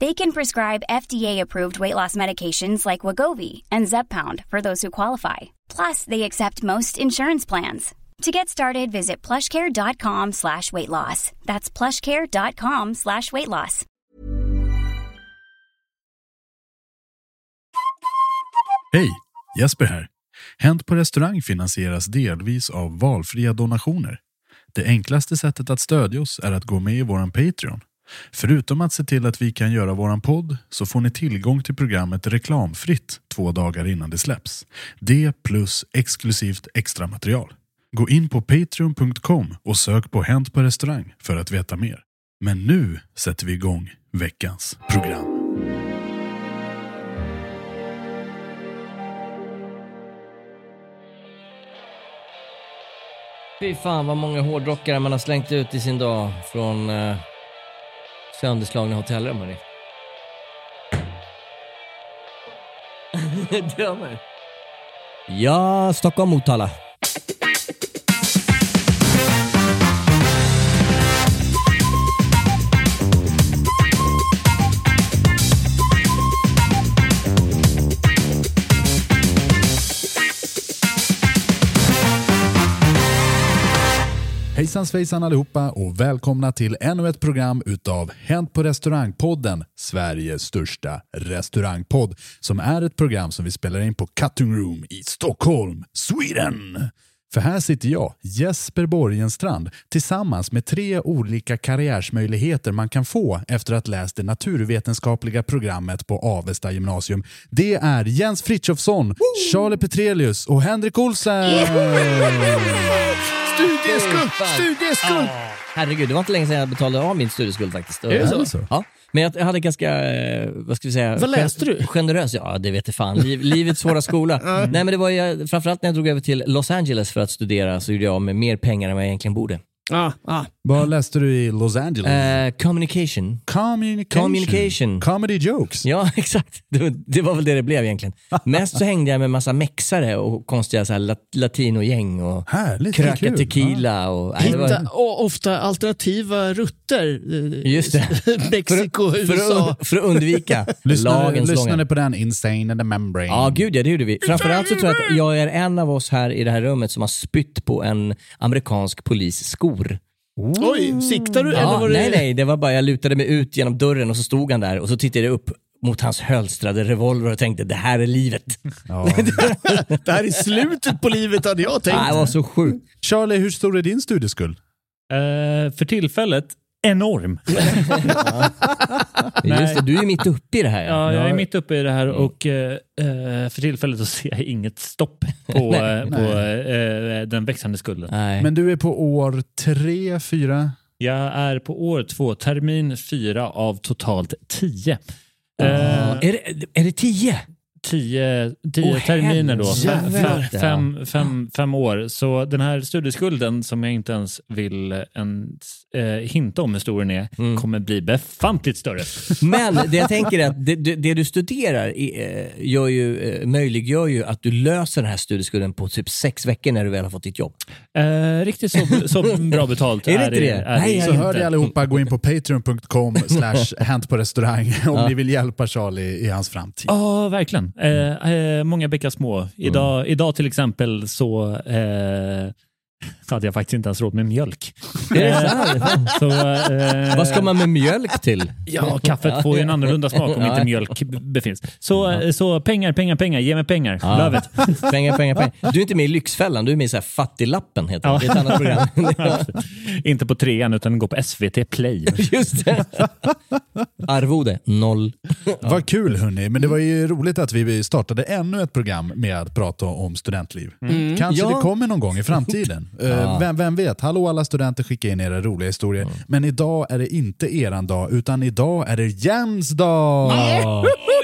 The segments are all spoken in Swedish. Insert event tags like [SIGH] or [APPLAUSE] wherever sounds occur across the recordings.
They can prescribe FDA-approved weight loss medications like Wagovi and Zeppound for those who qualify. Plus, they accept most insurance plans. To get started, visit plushcare.com slash weight loss. That's plushcare.com slash weight loss. Hej, Jesper här. Hänt på restaurang finansieras delvis av valfria donationer. Det enklaste sättet att stödja oss är att gå med i våran Patreon. Förutom att se till att vi kan göra våran podd så får ni tillgång till programmet reklamfritt två dagar innan det släpps. Det plus exklusivt extra material. Gå in på patreon.com och sök på Hänt på restaurang för att veta mer. Men nu sätter vi igång veckans program. Fy fan vad många hårdrockare man har slängt ut i sin dag från eh, sönderslagna hotellrum hörni. [LAUGHS] Drömmer. Ja, Stockholm, Motala. Hejsan svejsan allihopa och välkomna till ännu ett program utav Hänt på restaurangpodden, Sveriges största restaurangpodd, som är ett program som vi spelar in på Cutting Room i Stockholm, Sweden. För här sitter jag, Jesper Borgenstrand, tillsammans med tre olika karriärsmöjligheter man kan få efter att läst det naturvetenskapliga programmet på Avesta gymnasium. Det är Jens Frithiofsson, Charlie Petrelius och Henrik Olsen! Studieskuld! Studieskuld! Herregud, det var inte länge sedan jag betalade av min studieskuld faktiskt. Är det så? så? Ja. Men jag jag hade ganska, eh, vad ska vi säga, Vad läste du? generös, ja det vet jag fan. Liv, livets svåra skola. [LAUGHS] Nej men det var ju, framförallt när jag drog över till Los Angeles för att studera så gjorde jag av med mer pengar än vad jag egentligen borde. Ah, ah. Vad läste du i Los Angeles? Eh, communication. Communication. Communication. Comedy jokes. Ja, [LAUGHS] exakt. Det, det var väl det det blev egentligen. Mest så hängde jag med massa mexare och konstiga så här, lat- latinogäng och Härligt. kröka tequila. Och, nej, det var- Hitta och ofta alternativa rutter. Eh, Just det. [LAUGHS] Mexiko, för, USA. att, för att undvika [LAUGHS] Lyssnade, lagens lyssnade långa. på den Insane in the Membrane. Ja, gud ja, det gjorde vi. Framförallt så tror jag att jag är en av oss här i det här rummet som har spytt på en amerikansk polis skor. Oj, siktar du eller Ja, var det... nej, nej, det var bara jag lutade mig ut genom dörren och så stod han där och så tittade jag upp mot hans hölstrade revolver och tänkte det här är livet. Ja. [LAUGHS] Det här är slutet på livet hade jag tänkt. Det var så sjukt. Charlie, hur stor är din studieskuld? Eh, för tillfället enorm. [LAUGHS] Just det, du är mitt uppe i det här. Ja, jag är Ja. mitt uppe i det här och eh, för tillfället så ser jag inget stopp på, [LAUGHS] Nej. eh, på eh, den växande skulden. Nej. Men du är på år tre, fyra? Jag är på år två, termin fyra av totalt tio. Eh, är, det, är det tio? Tio, tio Åh, terminer då. Fem, fem, fem, fem, fem år. Så den här studieskulden som jag inte ens vill ens, eh, hinta om hur stor den är Mm. kommer bli befantligt större. [LAUGHS] Men det jag tänker är att det, det, det du studerar i- eh, gör ju, eh, möjliggör ju att du löser den här studieskulden på typ sex veckor när du väl har fått ditt jobb. Eh, riktigt så, så bra [LAUGHS] betalt Är det inte det? Nej, Så jag hör ni allihopa, gå in på patreon.com [LAUGHS] slash hänt på restaurang om Ja. ni vill hjälpa Charlie i hans framtid. Ja, verkligen. Eh, eh, många bäckar små. Idag, Mm. idag till exempel så eh, hade jag faktiskt inte ens råd med mjölk. Eh, så, eh, Vad ska man med mjölk till? Ja, kaffet får ju en annorlunda smak om Ja. inte mjölk befinns. Så, eh, så pengar, pengar, pengar. Ge mig pengar. Ja. Love it. [LAUGHS] Pengar, pengar, pengar. Du är inte med i Lyxfällan, du är med i så här Fattiglappen heter det. Det är ett annat program. [LAUGHS] inte på trean utan går på SVT Play. [LAUGHS] Just det. Arvode, noll. Vad kul hörni, men det var ju roligt att vi startade ännu ett program med att prata om studentliv. Mm. Kanske Ja. det kommer någon gång i framtiden. Eh, Ja. vem, vem vet? Hallå alla studenter, skicka in era roliga historier. Men idag är det inte eran dag, utan idag är det Jens dag!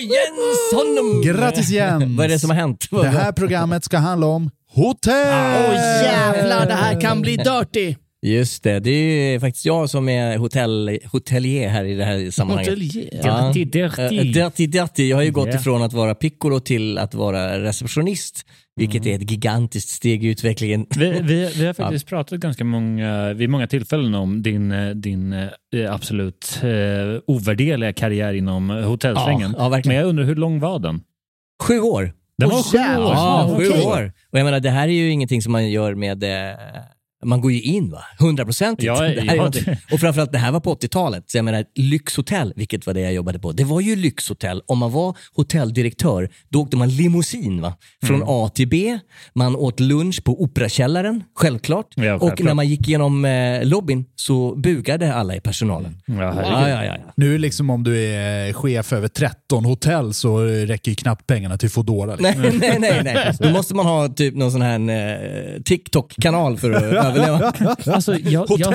Jens honom! Grattis Jens! Vad är det som har hänt? Det här programmet ska handla om hotell! Åh jävlar, det här kan bli dirty. Just det, det är faktiskt jag som är hotell, hotelier här i det här sammanhanget. Hotelier? Ja. Dirty, dirty. Eh, dirty, dirty. Jag har ju gått Ja. ifrån att vara piccolo till att vara receptionist, vilket är ett gigantiskt steg i utvecklingen. Vi, vi, [LAUGHS] vi har faktiskt pratat ganska många, vid många tillfällen om din, din eh, absolut eh, ovärderliga karriär inom hotellsvängen. Ja, ja, verkligen. Men jag undrar hur lång var den? Sju år. Den var sju år. Ja, sju år. Och jag menar, det här är ju ingenting som man gör med eh, man går ju in va? Hundraprocentigt. Ja, är ja, det- Och framförallt det här var på 80-talet. Så jag menar, lyxhotell, vilket var det jag jobbade på. Det var ju lyxhotell. Om man var hotelldirektör, då åkte man limousin va? Från Mm. A till B. Man åt lunch på Operakällaren, självklart. Ja, Och självklart. när man gick igenom eh, lobbyn så bugade alla i personalen. Ja. Ja, ja, ja. ja. Nu liksom om du är chef över 13 hotell så räcker ju knappt pengarna till Foodora. Liksom. Nej, nej, nej, nej. Då måste man ha typ någon sån här eh, TikTok-kanal för att [LAUGHS] överleva. [LAUGHS] Alltså, jag, jag,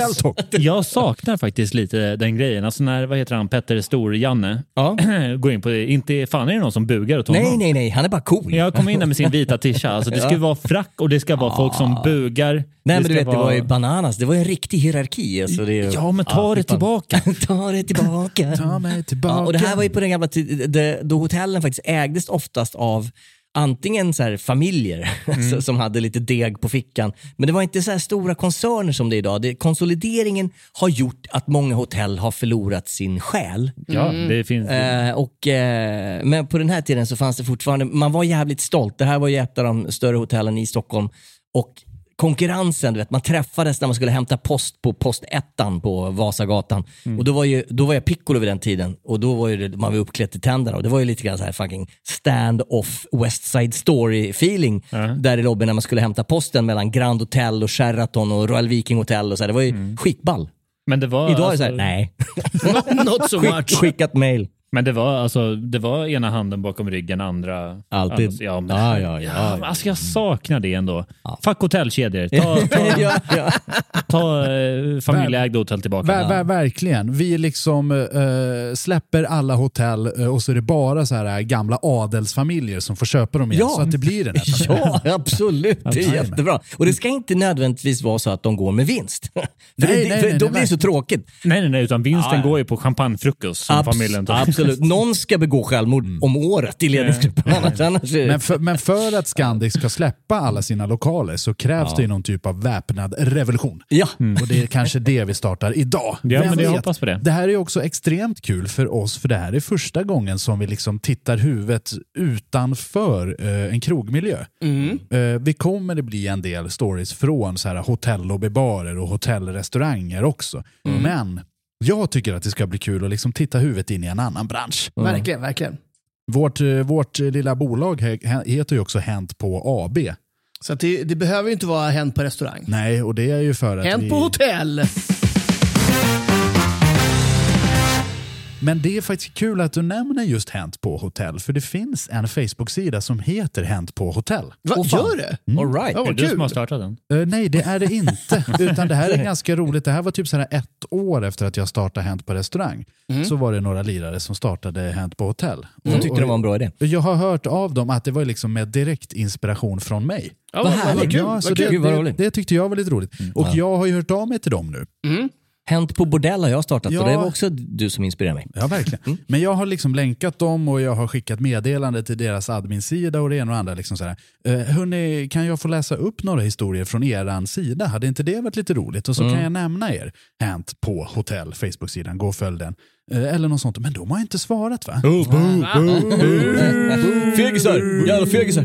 jag saknar faktiskt lite den grejen. Alltså när, vad heter han, Petter Stor-Janne Ja. [CLEARS THROAT] går in på det. Inte fan är det någon som bugar åt honom. Nej, nej, nej. Han är bara cool. Jag kom in där med sin vita tisha. Alltså, det [LAUGHS] ska ju vara frack och det ska vara folk som bugar. Nej, men du vet, det vara- var ju bananas. Det var ju en riktig hierarki. Alltså, det. Ja, men ta det fy fan. tillbaka. [LAUGHS] ta det tillbaka. Ta mig tillbaka. Ja, och det här var ju på den gamla tiden då hotellen faktiskt ägdes oftast av antingen så här familjer [LAUGHS] Mm. som hade lite deg på fickan, men det var inte så här stora koncerner som det är idag. Det, konsolideringen har gjort att många hotell har förlorat sin själ. Ja, det finns... Eh, och, eh, men på den här tiden så fanns det fortfarande, man var jävligt stolt. Det här var ju ett av de större hotellen i Stockholm. Och konkurrensen, du vet, man träffades när man skulle hämta post på postettan på Vasagatan. Och då var, ju, då var jag piccolo vid den tiden och då var ju det, man var uppklädd till tänderna och det var ju lite grann så här fucking stand-off West Side Story feeling där i lobbyn när man skulle hämta posten mellan Grand Hotel och Sheraton och Royal Viking Hotel och så här. Det var ju skitball. Men det var, Idag är det så alltså, här, nej. [LAUGHS] Not so Skick, much. skickat mail. Men det var, alltså, det var ena handen bakom ryggen, andra... Alltid. Alltså, ja, men, Ja, ja, ja. men Alltså, jag saknar det ändå. Fuck hotellkedjor. Ta, ta, [LAUGHS] ja, ja. ta eh, familjeägda hotell tillbaka. Ver, ver, verkligen. Vi liksom eh, släpper alla hotell eh, och så är det bara så här gamla adelsfamiljer som får köpa dem igen. Ja. Så att det blir en etablering. [LAUGHS] Ja, absolut. Det är jättebra. Och det ska inte nödvändigtvis vara så att de går med vinst. [LAUGHS] för Nej, det, nej, för nej, då nej, blir det så tråkigt. Nej, nej, nej, utan vinsten Ja, ja. går ju på champagnefrukost som Abs- familjen tar. Absolut. Någon ska begå självmord om året i ledningsgruppen. Annars, annars är det... Men för, men för att Scandic ska släppa alla sina lokaler så krävs det ju någon typ av väpnad revolution. Ja. Och det är kanske det vi startar idag. Ja, men jag hoppas på det. Det här är också extremt kul för oss för det här är första gången som vi liksom tittar huvudet utanför eh, en krogmiljö. Eh, vi kommer det bli en del stories från så här hotellobbybarer och hotellrestauranger också. Men jag tycker att det ska bli kul att liksom titta huvudet in i en annan bransch. Verkligen, verkligen. Vårt, eh, vårt eh, lilla bolag he- heter ju också Hänt på AB. Så att det, det behöver ju inte vara hänt på restaurang. Nej, och det är ju för att Hänt vi... på hotell. [LAUGHS] Men det är faktiskt kul att du nämner just Hänt på hotell, för det finns en Facebook-sida som heter Hänt på hotell. Va, fan. gör det? All right. Ja, Är det du som har startat den? Eh, nej, det är det inte. [LAUGHS] Utan det här är ganska roligt. Det här var typ så här ett år efter att jag startade Hänt på restaurang. Så var det några lirare som startade Hänt på hotell. Jag tyckte det var en bra idé. Jag har hört av dem att det var liksom med direkt inspiration från mig. Ja, Vad härligt. kul. Ja, så det, det, det tyckte jag var lite roligt. Och jag har ju hört av mig till dem nu. Hänt på bordell har jag startat Ja. och det var också du som inspirerade mig. Ja, verkligen. Men jag har liksom länkat dem och jag har skickat meddelande till deras admin-sida och det ena och andra. Liksom sådär. Uh, hörni, kan jag få läsa upp några historier från eran sida? Hade inte det varit lite roligt? Och så kan jag nämna er. Hänt på hotell, Facebook-sidan. Gå och följ den. Eh, eller något sånt. Men de har inte svarat va? [LAUGHS] Fegisar! Jävla fegisar!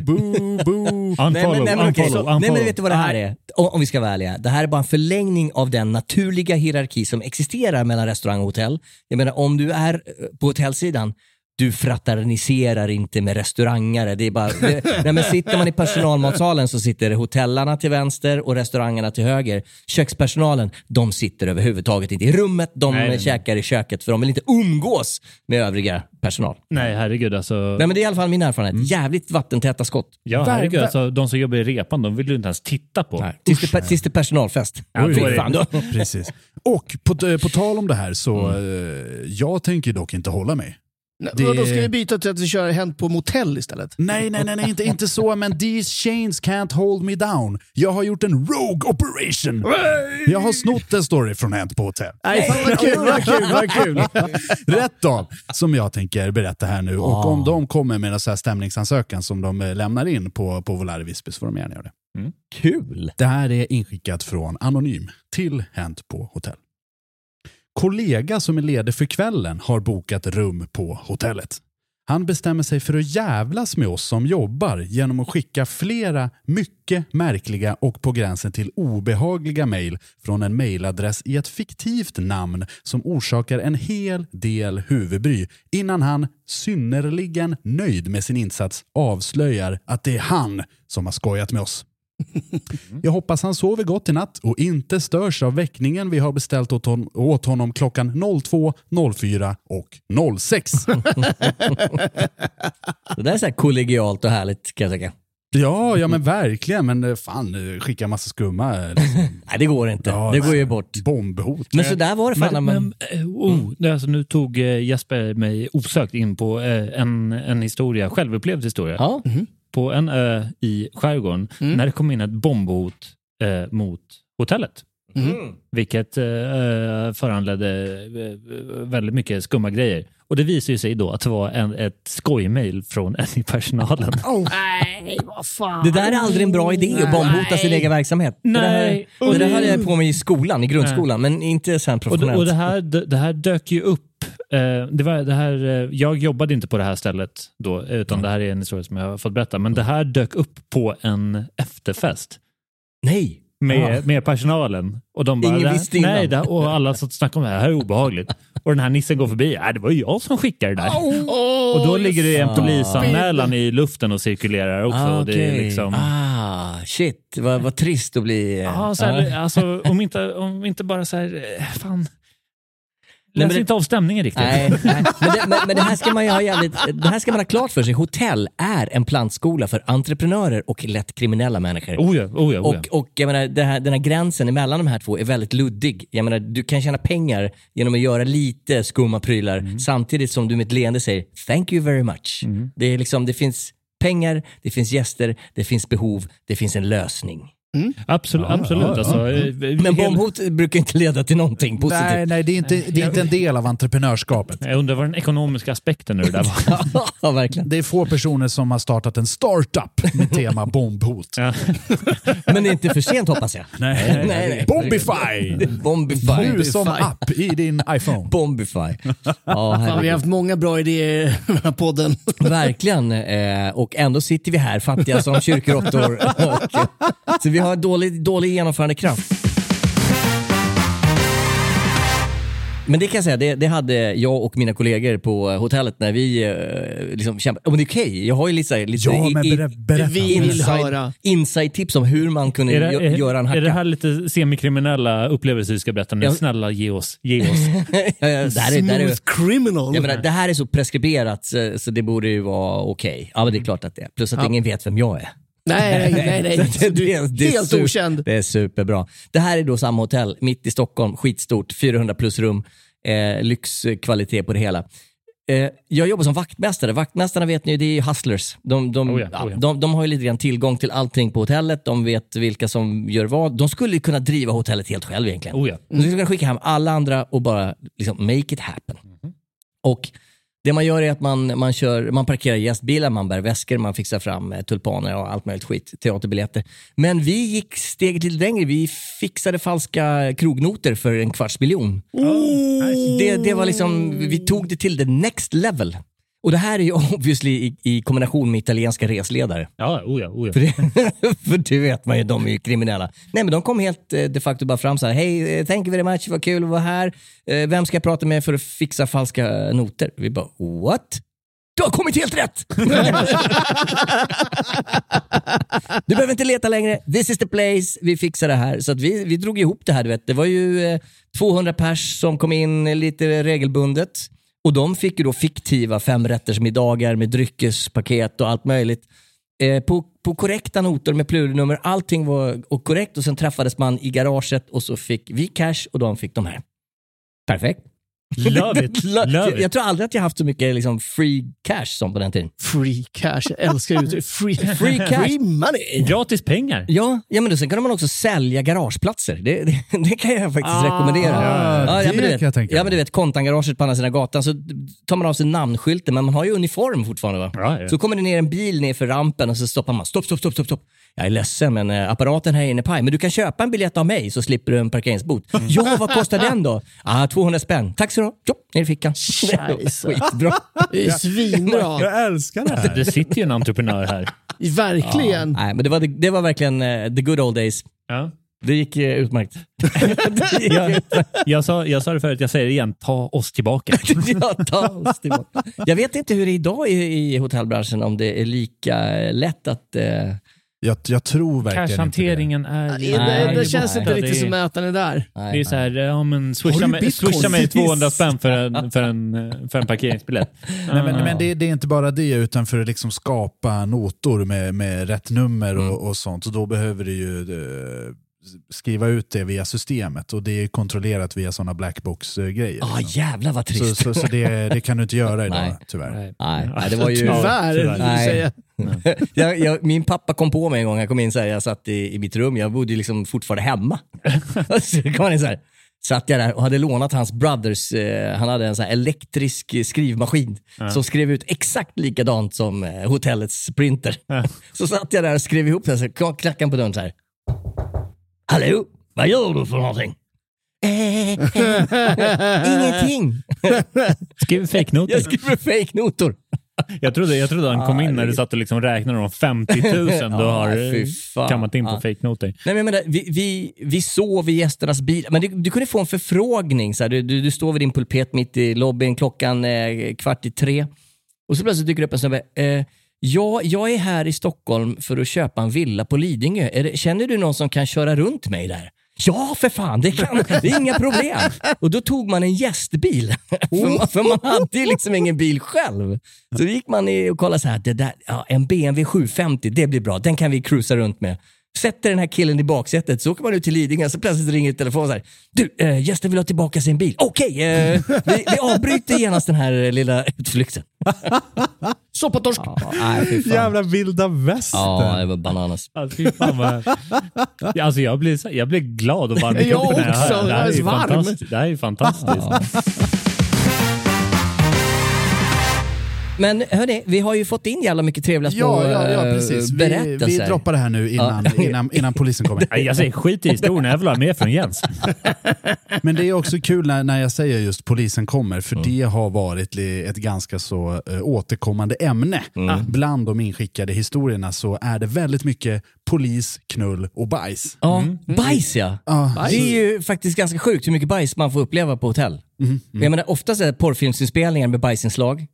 Unfollow, Nej men, nej, men, okej. unfollow, nej men vet du vad det här är? Om, om vi ska vara ärliga. Det här är bara en förlängning av den naturliga hierarki som existerar mellan restaurang och hotell. Jag menar om du är eh, på hotellsidan, du fraterniserar inte med restaurangare. Det är bara, det, nej men sitter man i personalmatsalen så sitter hotellarna till vänster och restaurangerna till höger. Kökspersonalen, de sitter överhuvudtaget inte i rummet. De Nej, nej, nej. käkar i köket för de vill inte umgås med övriga personal. Nej, herregud alltså. Nej men det är i alla fall min erfarenhet. Jävligt vattentäta skott. Ja, herregud. ver- Alltså, de som jobbar i repan, de vill du inte ens titta på. Nej. Tills, det, tills det är personalfest. Ja, det- fan, då. [LAUGHS] Precis. Och på, eh, på tal om det här så, eh, jag tänker dock inte hålla mig. Det- Då ska vi byta till att vi kör Hänt på motell istället? Nej, nej, nej, nej inte, inte så, men these chains can't hold me down. Jag har gjort en rogue operation. Jag har snott en story från Hänt på hotell. Nej, fan vad kul, vad kul, vad kul. Rätt av, som jag tänker berätta här nu. Och om de kommer med en så här stämningsansökan som de eh, lämnar in på, på Volare Visby så får de gärna göra det. Kul! Det här är inskickat från Anonym till Hänt på hotell. Kollega som är ledig för kvällen har bokat rum på hotellet. Han bestämmer sig för att jävlas med oss som jobbar genom att skicka flera mycket märkliga och på gränsen till obehagliga mejl från en mejladress i ett fiktivt namn som orsakar en hel del huvudbry innan han, synnerligen nöjd med sin insats, avslöjar att det är han som har skojat med oss. Jag hoppas han sover gott i natt och inte störs av väckningen vi har beställt åt, hon, åt honom klockan 02, 04 och 06. [LAUGHS] Det där är så här kollegialt och härligt kan jag tycka. ja, ja men verkligen. Men eh, fan, skicka massa skumma. Liksom. [LAUGHS] Nej, det går inte. Ja, det går ju bort. Bombhot. Men så där var det fan. Men, Men, men, eh, oh, det är alltså, nu tog eh, Jesper mig osökt in på en, en historia, självupplevd historia. ja. På en ö i skärgården när det kom in ett bombhot eh, mot hotellet. Vilket eh, föranledde eh, väldigt mycket skumma grejer. Och det visade ju sig då att det var en, ett skojmail från en i personalen. [LAUGHS] Nej, vad fan. Det där är aldrig en bra idé att bombhota sin egen verksamhet. Nej. Det där, det där höll jag på med i skolan, i grundskolan, men inte sen Och, det, professionellt. och det, här, det, det här dök ju upp. Eh, det var, det här, eh, jag jobbade inte på det här stället då, utan det här är en historia som jag har fått berätta. Men det här dök upp på en efterfest Nej! med, Ja. med personalen. Och de bara, Ingen visste innan. Nej, det, och alla satt och snackade om det här. Det här är obehagligt. Och den här nissen går förbi. Nej, det var ju jag som skickade det där. och då ligger det en polisanmälan i luften och cirkulerar också. Ah, och det är liksom... Ah, shit, vad, vad trist att bli... eh, Ja, så här, alltså, om, inte, om inte bara så här, eh, fan. Men Läs det- inte av stämningen riktigt. Nej, nej. [LAUGHS] Men, det, men, men det här ska man ju ha jävligt, det här ska man ha klart för sig. Hotell är en plantskola för entreprenörer och lätt kriminella människor. Oh ja, oh ja, oh ja. Och, och jag menar, här, den här gränsen emellan de här två är väldigt luddig. Jag menar, du kan tjäna pengar genom att göra lite skumma prylar Mm. samtidigt som du med ett leende säger “thank you very much”. Det, är liksom, det finns pengar, det finns gäster, det finns behov, det finns en lösning. Absolut. absolut. Alltså, eh, Men hel- bombhot brukar inte leda till någonting positivt. Nej, nej det, är inte, det är inte en del av entreprenörskapet. Jag undrar vad den ekonomiska aspekten nu där var. [LAUGHS] ja, verkligen. Det är få personer som har startat en startup med tema [LAUGHS] bombhot. Ja. [LAUGHS] Men det är inte för sent hoppas jag. Nej, nej, nej. Bombify! Bombify. Nu som app i din iPhone. Bombify. Ja, Fan, vi har haft många bra idéer i den här podden. Verkligen. Eh, och ändå sitter vi här fattiga som kyrkråttor. Så vi har dålig, dålig genomförandekraft. Men det kan jag säga, det, det hade jag och mina kollegor på hotellet när vi eh, liksom kämpade. Men det är okej, jag har ju lite, lite Ja, i- i- berä-. Vi inside, inside-tips om hur man kunde Är det, gö- göra en är, hacka. är det här lite semikriminella upplevelser vi ska berätta nu? Ja. Snälla ge oss. Ge oss. [LAUGHS] Ja, ja, det, här är, är, Smooth criminal. jag menar, det här är så preskriberat så, så det borde ju vara okej. Ja, men det är klart att det är. Plus att ingen vet vem jag är. Nej, [LAUGHS] nej, nej. Det- är det är helt super- okänd. Det är superbra. Det här är då samma hotell, mitt i Stockholm, skitstort, 400 plus rum, eh, lyxkvalitet på det hela. Eh, jag jobbar som vaktmästare. Vaktmästarna vet ni, det är ju hustlers. De, de, Oh ja, oh ja. de, de har ju lite grann tillgång till allting på hotellet. De vet vilka som gör vad. De skulle ju kunna driva hotellet helt själv egentligen. Oh ja. De skulle kunna skicka hem alla andra och bara liksom make it happen. Mhm. Och det man gör är att man, man, kör, man parkerar gästbilar, man bär väskor, man fixar fram eh, tulpaner och allt möjligt skit, teaterbiljetter. Men vi gick steget lite längre. Vi fixade falska krognoter för en kvarts miljon. Det, det var liksom, vi tog det till the next level. Och det här är ju [LAUGHS] obviously i, i kombination med italienska resledare. Ja, oh ja, oh. För, det, [LAUGHS] för det vet man ju, de är ju kriminella. Nej men de kom helt eh, de facto bara fram så här, hej, eh, thank you very much, vad kul att vara här. Eh, Vem ska jag prata med för att fixa falska noter? Vi bara, what? Du har kommit helt rätt! [LAUGHS] du behöver inte leta längre, this is the place, vi fixar det här. Så vi, vi drog ihop det här, du vet. Det var ju eh, 200 pers som kom in lite regelbundet. Och de fick ju då fiktiva femrättersmiddagar med dryckespaket och allt möjligt. Eh, på, på korrekta noter med plurnummer, allting var och korrekt och sen träffades man i garaget och så fick vi cash och de fick de här. Perfekt. Love it. [LAUGHS] Love jag, it. jag tror aldrig att jag haft så mycket liksom, free cash som på den tiden. Free cash, jag älskar uttrycket. [LAUGHS] Free, Free cash. Free money. Gratis pengar. Ja, ja men då, sen kan man också sälja garageplatser. Det, det, [LAUGHS] det kan jag faktiskt Ah, rekommendera. ja, det men du vet, kan jag tänka Ja, men du vet, kontangaraget på andra sidan gatan, så tar man av sig namnskylten, men man har ju uniform fortfarande. Va? Ja, ja. Så kommer det ner en bil ner för rampen och så stoppar man. Stopp, stopp, stopp, stopp, stopp. Jag är ledsen, men eh, apparaten här inne paj. Men du kan köpa en biljett av mig så slipper du en parkeringsbot. Ja, vad kostar den då? Ah, 200 spänn. Tack så du ha. Jo, ner i fickan. [LAUGHS] Skitbra. Svinbra. Jag älskar det här. Det sitter ju en entreprenör här. Verkligen. Nej, men det var, det var verkligen eh, the good old days. Ja. Det gick eh, utmärkt. Det gick Jag, jag, sa, jag sa det förut, jag säger det igen. Ta oss tillbaka. [LAUGHS] Ja, ta oss tillbaka. Jag vet inte hur det är idag i, i hotellbranschen, om det är lika eh, lätt att... Eh, Jag, jag tror verkligen inte det. Cashhanteringen är... Det, Nej, det, det känns inte riktigt som att den är där. nej, Det är så här, ja men swisha, mig, swisha mig 200 spänn för en, [LAUGHS] för en, för en parkeringsbiljett. Nej, men, men det, det är inte bara det, utan för att liksom skapa notor med, med rätt nummer Mm. och, och sånt, så då behöver du ju eh, skriva ut det via systemet och det är kontrollerat via sådana blackbox-grejer. Ah, jävlar vad så trist. så, så det, det kan du inte göra [LAUGHS] idag, Nej. tyvärr. Nej. Nej, nej, det var ju... Tyvärr, Nej. [LAUGHS] jag, jag, min pappa kom på mig en gång, jag kom in så här, jag satt i, i mitt rum, jag bodde ju liksom fortfarande hemma. [LAUGHS] så kom han in så här, satt jag där och hade lånat hans brothers, eh, han hade en så här elektrisk eh, skrivmaskin som skrev ut exakt likadant som eh, hotellets printer. så satt jag där och skrev ihop det, så klackan på dörren så här. Hallå, vad gör du för någonting? Eh, eh, ingenting. [LAUGHS] Skriv fake-noter. Jag skriver fake-notor. Jag trodde, jag trodde han kom in när du satt och liksom räknade de 50 000 [LAUGHS] du har eh, kammat in på Ja. fake-noter. Nej, men jag menar, vi, vi, vi sov i gästernas bil. Men du, du kunde få en förfrågning. Så här, du, du, du står vid din pulpet mitt i lobbyn klockan eh, kvart i tre. Och så plötsligt dyker det upp en snubbe. Eh, ja, jag är här i Stockholm för att köpa en villa på Lidingö. Det, känner du någon som kan köra runt mig där? Ja, för fan, det, kan, det är inga problem. Och då tog man en gästbil. [LAUGHS] för, man, för man hade ju liksom ingen bil själv. Så då gick man och kollade så här, det där, ja, en BMW 750, det blir bra. Den kan vi cruisa runt med. Sätter den här killen i baksätet, så åker man ut till Lidingö, så plötsligt ringer telefonen så här. Du, eh, gästen vill ha tillbaka sin bil. Okej, eh, vi, vi avbryter genast den här eh, lilla utflykten. [LAUGHS] Soppatorsk. Ja, nej. Jävla vilda västern. Ja, det var bananas. Alltså, vad... Ja, alltså, jag, blir, jag blir glad och varm i kroppen jag också. det. Det här är är varm. fantastiskt. Det här är fantastiskt. Men hörni, vi har ju fått in jävla mycket trevliga små Ja, ja, ja, eh, precis. Vi, berättelser. vi droppar det här nu innan, Ja. [LAUGHS] innan, innan polisen kommer. Nej, Jag säger skit i historien, jag vill ha mer från Jens. [LAUGHS] Men det är också kul när, när jag säger just polisen kommer, för Mm. det har varit li- ett ganska så eh, återkommande ämne. Mm. Bland de inskickade historierna så är det väldigt mycket polis, knull och bajs. Ja, bajs ja. Ja, Det är ju faktiskt ganska sjukt hur mycket bajs man får uppleva på hotell. Mm, Jag menar, oftast är det porrfilmsinspelningar med bajsinslag.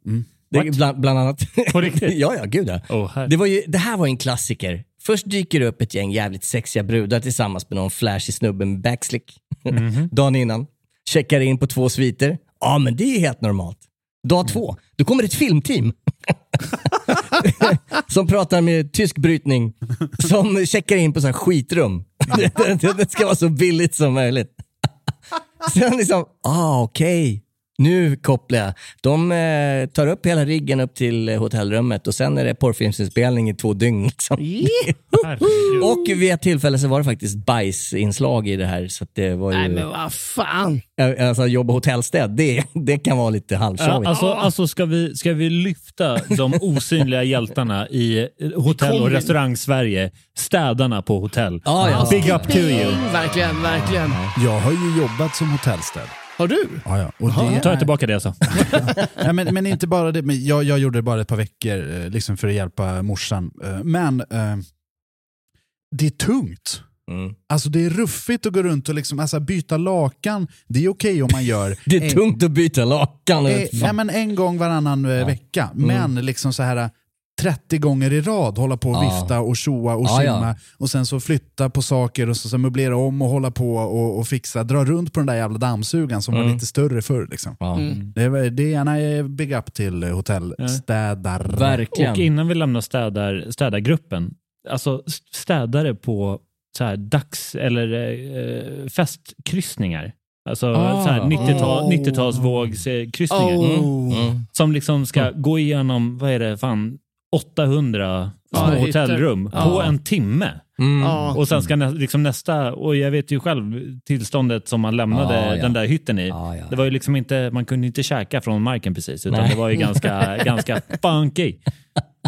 Det bland, bland annat. [LAUGHS] På riktigt? ja, ja, gud ja. Här. det, var ju, det här var en klassiker. Först dyker det upp ett gäng jävligt sexiga brudar tillsammans med någon flashig snubbe med backslick. [LAUGHS] Dagen innan. Checkar in på två sviter. Ja, men det är helt normalt. Dag två, då kommer ett filmteam. [LAUGHS] som pratar med tysk brytning. Som checkar in på så här skitrum. det, det, det ska vara så billigt som möjligt. Sen liksom, ah okej. Nu kopplar jag. De eh, tar upp hela riggen upp till eh, hotellrummet och sen är det porrfilmsinspelning i två dygn. [LAUGHS] Liksom. Och vid ett tillfälle så var det faktiskt bajsinslag i det här. Så att det var ju... Nej men vad fan. Alltså jobba hotellstäd, det, det kan vara lite Ja, halvtjavigt. alltså, alltså ska, vi, ska vi lyfta de osynliga hjältarna i eh, hotell och restaurang-Sverige, städarna på hotell. Ja, ja. Big up to you. Verkligen, verkligen. Jag har ju jobbat som hotellstäd. Har du? Ja, ja. Och det Tar är- jag tillbaka det alltså. [LAUGHS] Nej, men, men inte bara det, men jag, jag gjorde det bara ett par veckor eh, liksom för att hjälpa morsan. Eh, Men eh, det är tungt. Mm. Alltså det är ruffigt att gå runt och liksom, alltså, byta lakan. Det är okej om man gör [LAUGHS] Det är en, tungt att byta lakan. eh, ja, men en gång varannan eh, vecka. Men liksom så här 30 gånger i rad hålla på och Ja. vifta och tjoa och Ja, ja. simma och sen så flytta på saker och så, så möblera om och hålla på och, och fixa. Dra runt på den där jävla dammsugaren som var lite större förr. Liksom. Ja. Det, var- det är gärna big up till eh, hotellstädare. Verkligen. Och innan vi lämnar städar, städargruppen, alltså städare på så här dags eller eh, festkryssningar. Alltså Ah. så här 90-tal, Oh. 90-talsvågskryssningar. Oh. Mm. Som liksom ska gå igenom, vad är det, fan 800 små Ja, hotellrum Ja. på en timme. Mm. Ja. Och sen ska nä, liksom nästa, och jag vet ju själv tillståndet som man lämnade Ja, ja. den där hytten i. Ja, ja. Det var ju liksom inte, man kunde inte käka från marken precis, utan Nej. det var ju ganska, [LAUGHS] ganska funky.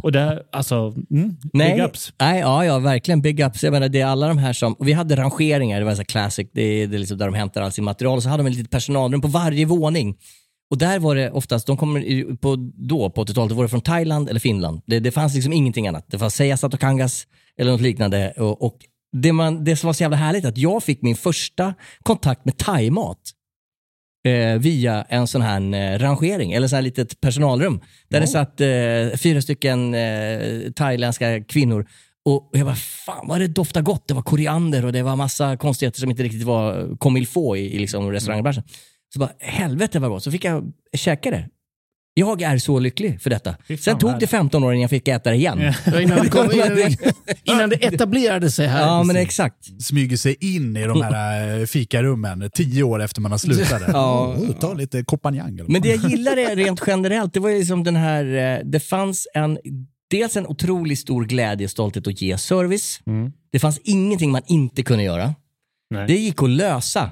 Och det, alltså, mm, big Nej, ups. nej ja, ja, verkligen big ups. Jag menar, det är alla de här som, och vi hade rangeringar, det var så här classic, det är, det är liksom där de hämtar all sin material. Och så hade de ett litet personalrum på varje våning. Och där var det oftast, de kommer på, då på 80-talet, var det från Thailand eller Finland. Det, det fanns liksom ingenting annat. Det fanns Seasat och Kangas eller något liknande. Och, och det, man, det som var så jävla härligt att jag fick min första kontakt med thaimat eh, via en sån här eh, rangering, eller sån här litet personalrum. Där det satt eh, fyra stycken eh, thailändska kvinnor. Och jag bara, fan vad det doftar gott. Det var koriander och det var massa konstigheter som inte riktigt var comme il faut i, i liksom restaurangbranschen. Så bara, helvete vad gott. Så fick jag käka det. Jag är så lycklig för detta. Sen tog det 15 år innan jag fick äta det igen. Ja, Innan det, kom, [LAUGHS] innan, det, innan det etablerade sig här. Ja, men exakt. Smyger sig in i de här eh, fikarummen tio år efter man har slutat. [LAUGHS] Ja. Oh, ta lite kompanjang. Men det jag gillade rent generellt, det var ju liksom den här, eh, det fanns en, dels en otroligt stor glädje och stolthet att ge service. Mm. Det fanns ingenting man inte kunde göra. Nej. Det gick att lösa.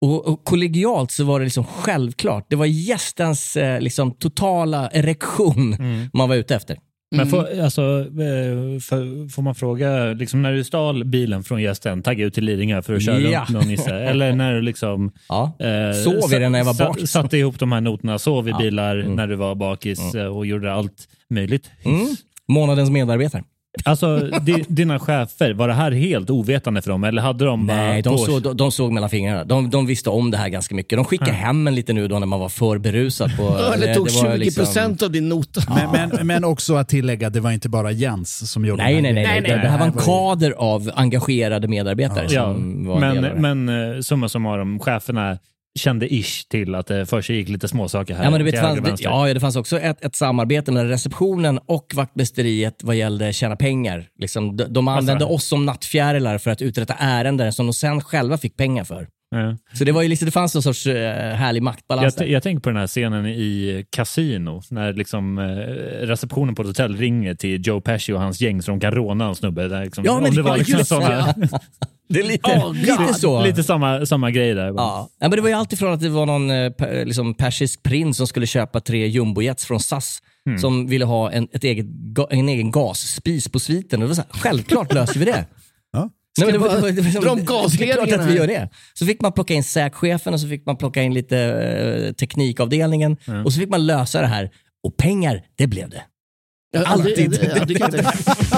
Och, och kollegialt så var det liksom självklart. Det var gästens eh, liksom, totala erektion man var ute efter. Men får, alltså, eh, för, får man fråga, liksom när du stal bilen från gästen, taggade ut till Lidingö för att köra Ja. runt någon nisse? [LAUGHS] Eller när du liksom Ja. eh, Sov i den när jag var bakis. Satte ihop de här noterna, sov i Ja. bilar Mm. när du var bakis eh, och gjorde allt möjligt. Mm. Månadens medarbetare. Alltså di, dina chefer, var det här helt ovetande för dem eller hade de bara Nej, de, på- såg, de, de såg mellan fingrarna. De, de visste om det här ganska mycket. De skickade hem en lite nu då när man var för berusad. På, [LAUGHS] Eller tog det var 20 liksom- procent av din nota. Men, men, men också att tillägga, det var inte bara Jens som gjorde Nej, de nej, här nej. nej, grejerna. Det, det här var en kader av engagerade medarbetare Ja, som var av det. men, men eh, summa summarum, cheferna kände ish till att det för sig gick lite småsaker här. Ja, men du vet, fanns, det, ja, det fanns också ett, ett samarbete mellan receptionen och vaktmästeriet vad gällde tjäna pengar. Liksom, de, de använde oss som nattfjärilar för att uträtta ärenden som de sen själva fick pengar för. Ja. Så det, var ju liksom, det fanns någon sorts eh, härlig maktbalans Jag, jag tänker på den här scenen i Casino, när liksom, eh, receptionen på ett hotell ringer till Joe Pesci och hans gäng så de kan råna en snubbe. Där liksom, Ja, men det det var liksom just såna, [LAUGHS] Det är lite, Oh, lite så. Lite samma, samma grej där. Ja. ja, men det var ju alltid från att det var någon eh, liksom persisk prins som skulle köpa tre jumbojets från SAS som ville ha en, ett eget, en egen gasspis på sviten. Och det var så här, självklart löser vi det. [LAUGHS] Ja. Nej, men det, var, det, var, det, var, det är klart att vi gör det. Så fick man plocka in säkchefen och så fick man plocka in lite eh, teknikavdelningen och så fick man lösa det här. Och pengar, det blev det. Ja, Alltid. Det, det, ja, det [LAUGHS]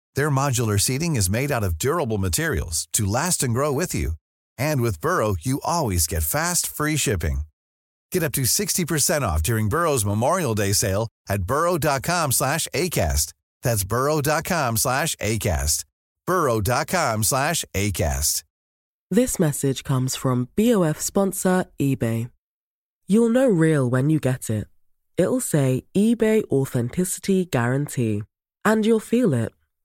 Their modular seating is made out of durable materials to last and grow with you. And with Burrow, you always get fast, free shipping. Get up to 60% off during Burrow's Memorial Day sale at burrow.com slash ACAST. That's burrow.com slash ACAST. burrow.com slash ACAST. This message comes from BOF sponsor eBay. You'll know real when you get it. It'll say eBay Authenticity Guarantee. And you'll feel it.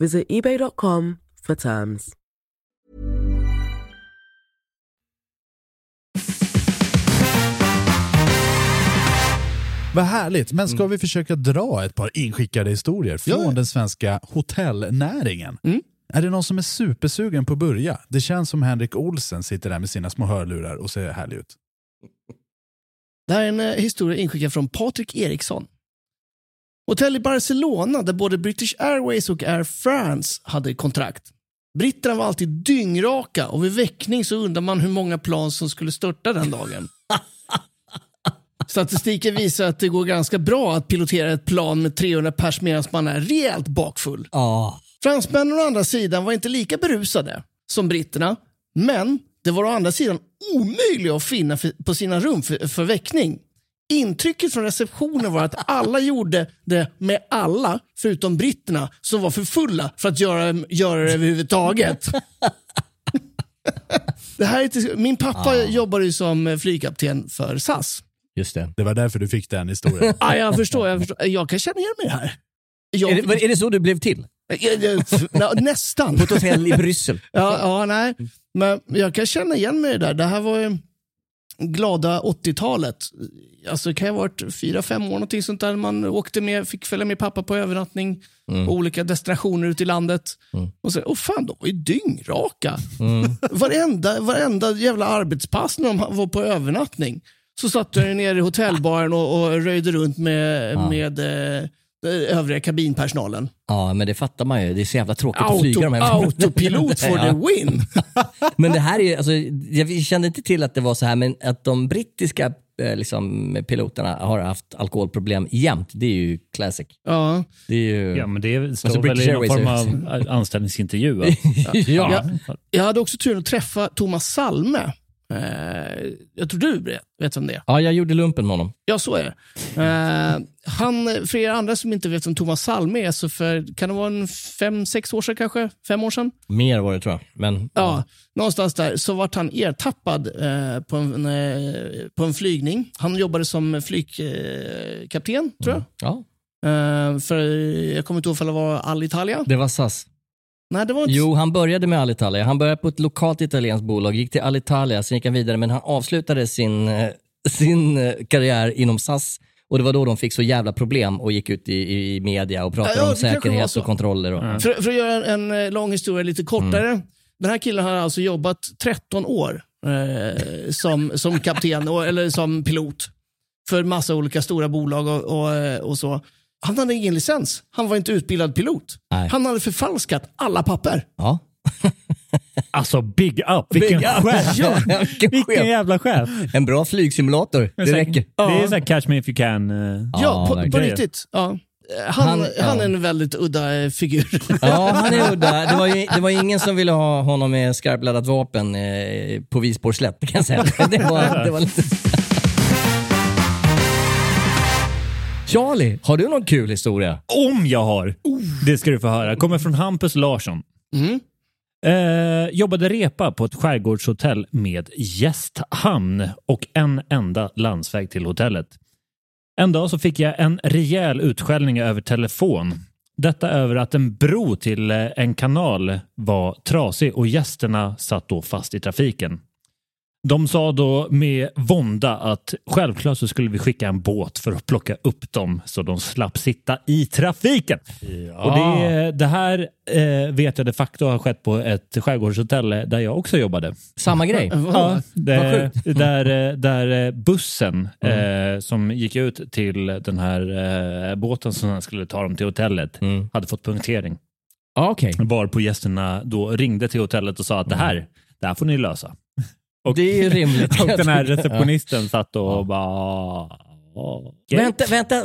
Visit eBay.com for terms. Vad härligt, men ska vi försöka dra ett par inskickade historier från Ja. den svenska hotellnäringen? Mm. Är det någon som är supersugen på att börja? Det känns som Henrik Olsen sitter där med sina små hörlurar och ser härlig ut. Det här är en eh, historia inskickad från Patrik Eriksson. Hotell i Barcelona där både British Airways och Air France hade kontrakt. Britterna var alltid dyngraka och vid väckning så undrar man hur många plan som skulle störta den dagen. [LAUGHS] Statistiken visar att det går ganska bra att pilotera ett plan med 300 pers medan man är rejält bakfull. Ja. Fransmännen å andra sidan var inte lika berusade som britterna, men det var å andra sidan omöjligt att finna för, på sina rum för, för väckning. Intrycket från receptionen var att alla gjorde det med alla, förutom britterna, som var för fulla för att göra, göra det överhuvudtaget. [LAUGHS] det här är inte, min pappa jobbade ju som flygkapten för SAS. Just det. Det var därför du fick den historien. [LAUGHS] Ah, jag förstår, jag förstår. Jag kan känna igen mig i det här. Jag, Är, det, är det så du blev till? Nästan. På ett hotell i Bryssel? Ja, ja, nej. Men jag kan känna igen mig i det där. Det här var ju glada 80-talet. Alltså det kan ha varit fyra, fem år någonting sånt där. Man åkte med, fick följa med pappa på övernattning Mm. på olika destinationer ute i landet. Och så, åh fan, de var ju dyngraka. Mm. [LAUGHS] Varenda, varenda jävla arbetspass när de var på övernattning Så satt jag nere i hotellbaren och, och röjde runt med, Ja. med eh, övriga kabinpersonalen. Ja, men det fattar man ju. Det är så jävla tråkigt att flyga de här. autopilot for the [LAUGHS] Ja. win. [LAUGHS] Men det här är ju, alltså, jag kände inte till att det var så här, men att de brittiska eh, liksom, piloterna har haft alkoholproblem jämt, det är ju classic. Ja. Det är ju... Ja, men det står Alltså, väl i någon form av anställningsintervju. att- [LAUGHS] Ja. Jag, jag hade också turen att träffa Thomas Salme. Eh, jag tror du vet, vem det är. ja, jag gjorde lumpen med honom. Ja, så är det. Eh, han, för er andra som inte vet vem Thomas Salme är, så för, kan det vara en fem, sex år sedan kanske? Fem år sedan? Mer var det tror jag. Men, Ja, någonstans där så vart han ertappad eh, på, en, på en flygning. Han jobbade som flygkapten, kapten, tror jag. ja, Eh, för jag kommer inte ihåg om det var Alitalia. det var SAS. Nej, det var inte... Jo, han började med Alitalia. Han började på ett lokalt italienskt bolag, gick till Alitalia, sen gick han vidare, men han avslutade sin, eh, [LAUGHS] sin eh, karriär inom SAS och det var då de fick så jävla problem och gick ut i, i media och pratade Ja, ja, om säkerhet och kontroller. Och, För, för att göra en, en eh, lång historia lite kortare. Mm. Den här killen har alltså jobbat 13 år eh, som, som kapten och, eller som pilot för massa olika stora bolag och, och, och så. Han hade ingen licens. Han var inte utbildad pilot. Nej. Han hade förfalskat alla papper. Ja. [LAUGHS] Alltså big up, vilken Big up. chef! [LAUGHS] Ja, vilken vilken jävla chef! En bra flygsimulator, det räcker. Det är så här catch me if you can. eh, Ja, på, på riktigt. Ja. Han, Han- han, ja. är en väldigt udda eh, figur. Ja, han är [LAUGHS] udda. Det var, ju, det var ingen som ville ha honom med skarpladdat vapen eh, på Visborg slätt, kan jag säga. Det var, det var lite... Charlie, har du någon kul historia? Om jag har! Det ska du få höra. Kommer från Hampus Larsson. Eh, jobbade repa på ett skärgårdshotell med gästhamn och en enda landsväg till hotellet. En dag så fick jag en rejäl utskällning över telefon. Detta över att en bro till eh, en kanal var trasig och gästerna satt då fast i trafiken. De sa då med vånda att självklart så skulle vi skicka en båt för att plocka upp dem så de slapp sitta i trafiken. Och det, det här eh, vet jag de facto har skett på ett skärgårdshotell där jag också jobbade. Samma grej? [LAUGHS] Ja, det, där, eh, där eh, bussen eh, som gick ut till den här eh, båten som skulle ta dem till hotellet hade fått punktering. Ja, okej. Varpå gästerna då ringde till hotellet och sa att det här, det här får ni lösa. Och, Det är ju rimligt. [LAUGHS] och den här Ja. receptionisten satt och bara... okej. Vänta, vänta,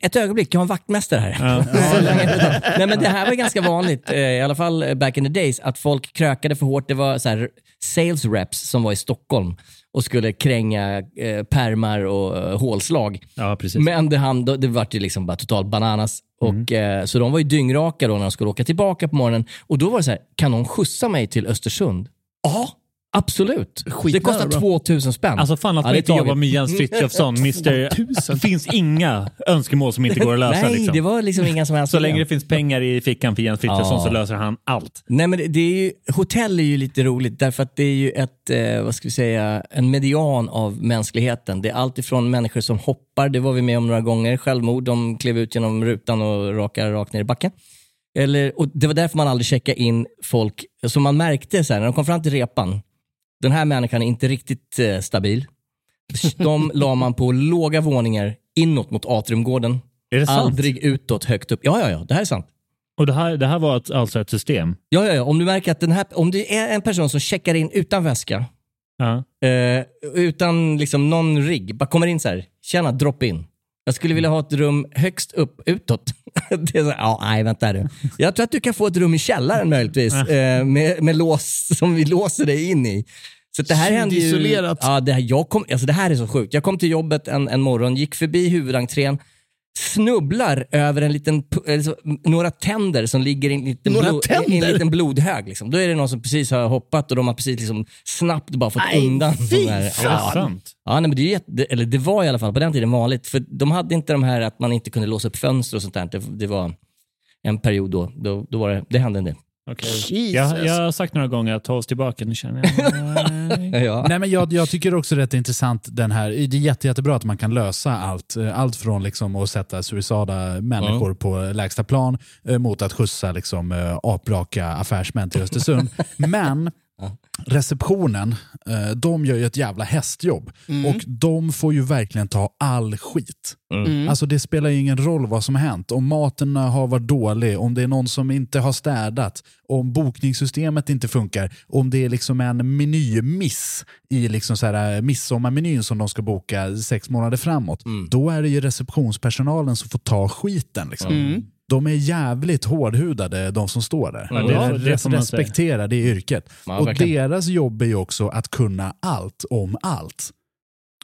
ett ögonblick, jag har en vaktmästare här. [LAUGHS] Länge- Nej, men det här var ganska vanligt, eh, i alla fall eh, back in the days, att folk krökade för hårt. Det var så här, sales reps som var i Stockholm och skulle kränga eh, permar och eh, hålslag. Ja, precis. Men det, han, det vart ju liksom bara totalt bananas. Och, eh, så de var ju dyngraka då när de skulle åka tillbaka på morgonen. Och då var det så här, kan någon skjutsa mig till Östersund? Ja, absolut. det kostar bra. 2000 spänn. Alltså fan att Ja, man det inte tar jobbar med Jens Frithiofsson, [LAUGHS] Mr. Det [LAUGHS] finns inga önskemål som inte går att lösa. Nej, liksom. det var liksom inga som helst Så länge det finns pengar i fickan för Jens Frithiofson Ja. så löser han allt. Nej, men det, det är ju, hotell är ju lite roligt därför att det är ju ett, eh, vad ska vi säga, en median av mänskligheten. Det är allt ifrån människor som hoppar, det var vi med om några gånger, självmord, de klev ut genom rutan och rakade rakt ner i backen. Eller, och det var därför man aldrig checkade in folk, så man märkte så här, när de kom fram till repan, den här människan är inte riktigt eh, stabil. De [LAUGHS] la man på låga våningar inåt mot atriumgården. Är det sant? Aldrig utåt, högt upp. Ja, ja, ja, det här är sant. Och det här, det här var ett, alltså ett system? Ja, ja, ja. Om du märker att den här, om det är en person som checkar in utan väska, Ja. eh, utan liksom någon rigg, bara kommer in så här, tjena, drop in. Jag skulle vilja ha ett rum högst upp utåt. [LAUGHS] det är så ja, nej, vänta du. Jag tror att du kan få ett rum i källaren möjligtvis, eh, med, med lås som vi låser dig in i. Så det här hände ju... Ja, det här, jag kom, alltså det här är så sjukt. Jag kom till jobbet en, en morgon, gick förbi huvudentrén, snubblar över en liten, alltså, några tänder som ligger i en liten, Några blod, i en liten blodhög. Liksom. Då är det någon som precis har hoppat och de har precis liksom snabbt bara fått Nej, undan. fy här- Ja, nej, men det, är ju jätte, eller det var i alla fall på den tiden vanligt. För de hade inte de här att man inte kunde låsa upp fönster och sånt där. Det, det var en period då. Då, då var det, det hände en del. Jesus. Jag, jag har sagt några gånger att ta oss tillbaka, nu känner jag. [LAUGHS] Ja. Nej, men jag, jag tycker också rätt intressant den här, det är jätte, jättebra att man kan lösa allt. eh, Allt från liksom att sätta suicidala människor på lägsta plan eh, mot att skjutsa liksom, eh, apraka affärsmän till Östersund. [LAUGHS] men receptionen, eh, de gör ju ett jävla hästjobb. Mm. Och de får ju verkligen ta all skit. Mm. Alltså det spelar ju ingen roll vad som har hänt. Om maten har varit dålig, om det är någon som inte har städat, om bokningssystemet inte funkar, om det är liksom en menymiss i liksom så här eh, midsommarmenyn som de ska boka sex månader framåt. Då är det ju receptionspersonalen som får ta skiten. Liksom. Mm. De är jävligt hårdhudade, de som står där. Ja, och det- de man respekterar det yrket. Ja, och deras jobb är ju också att kunna allt om allt.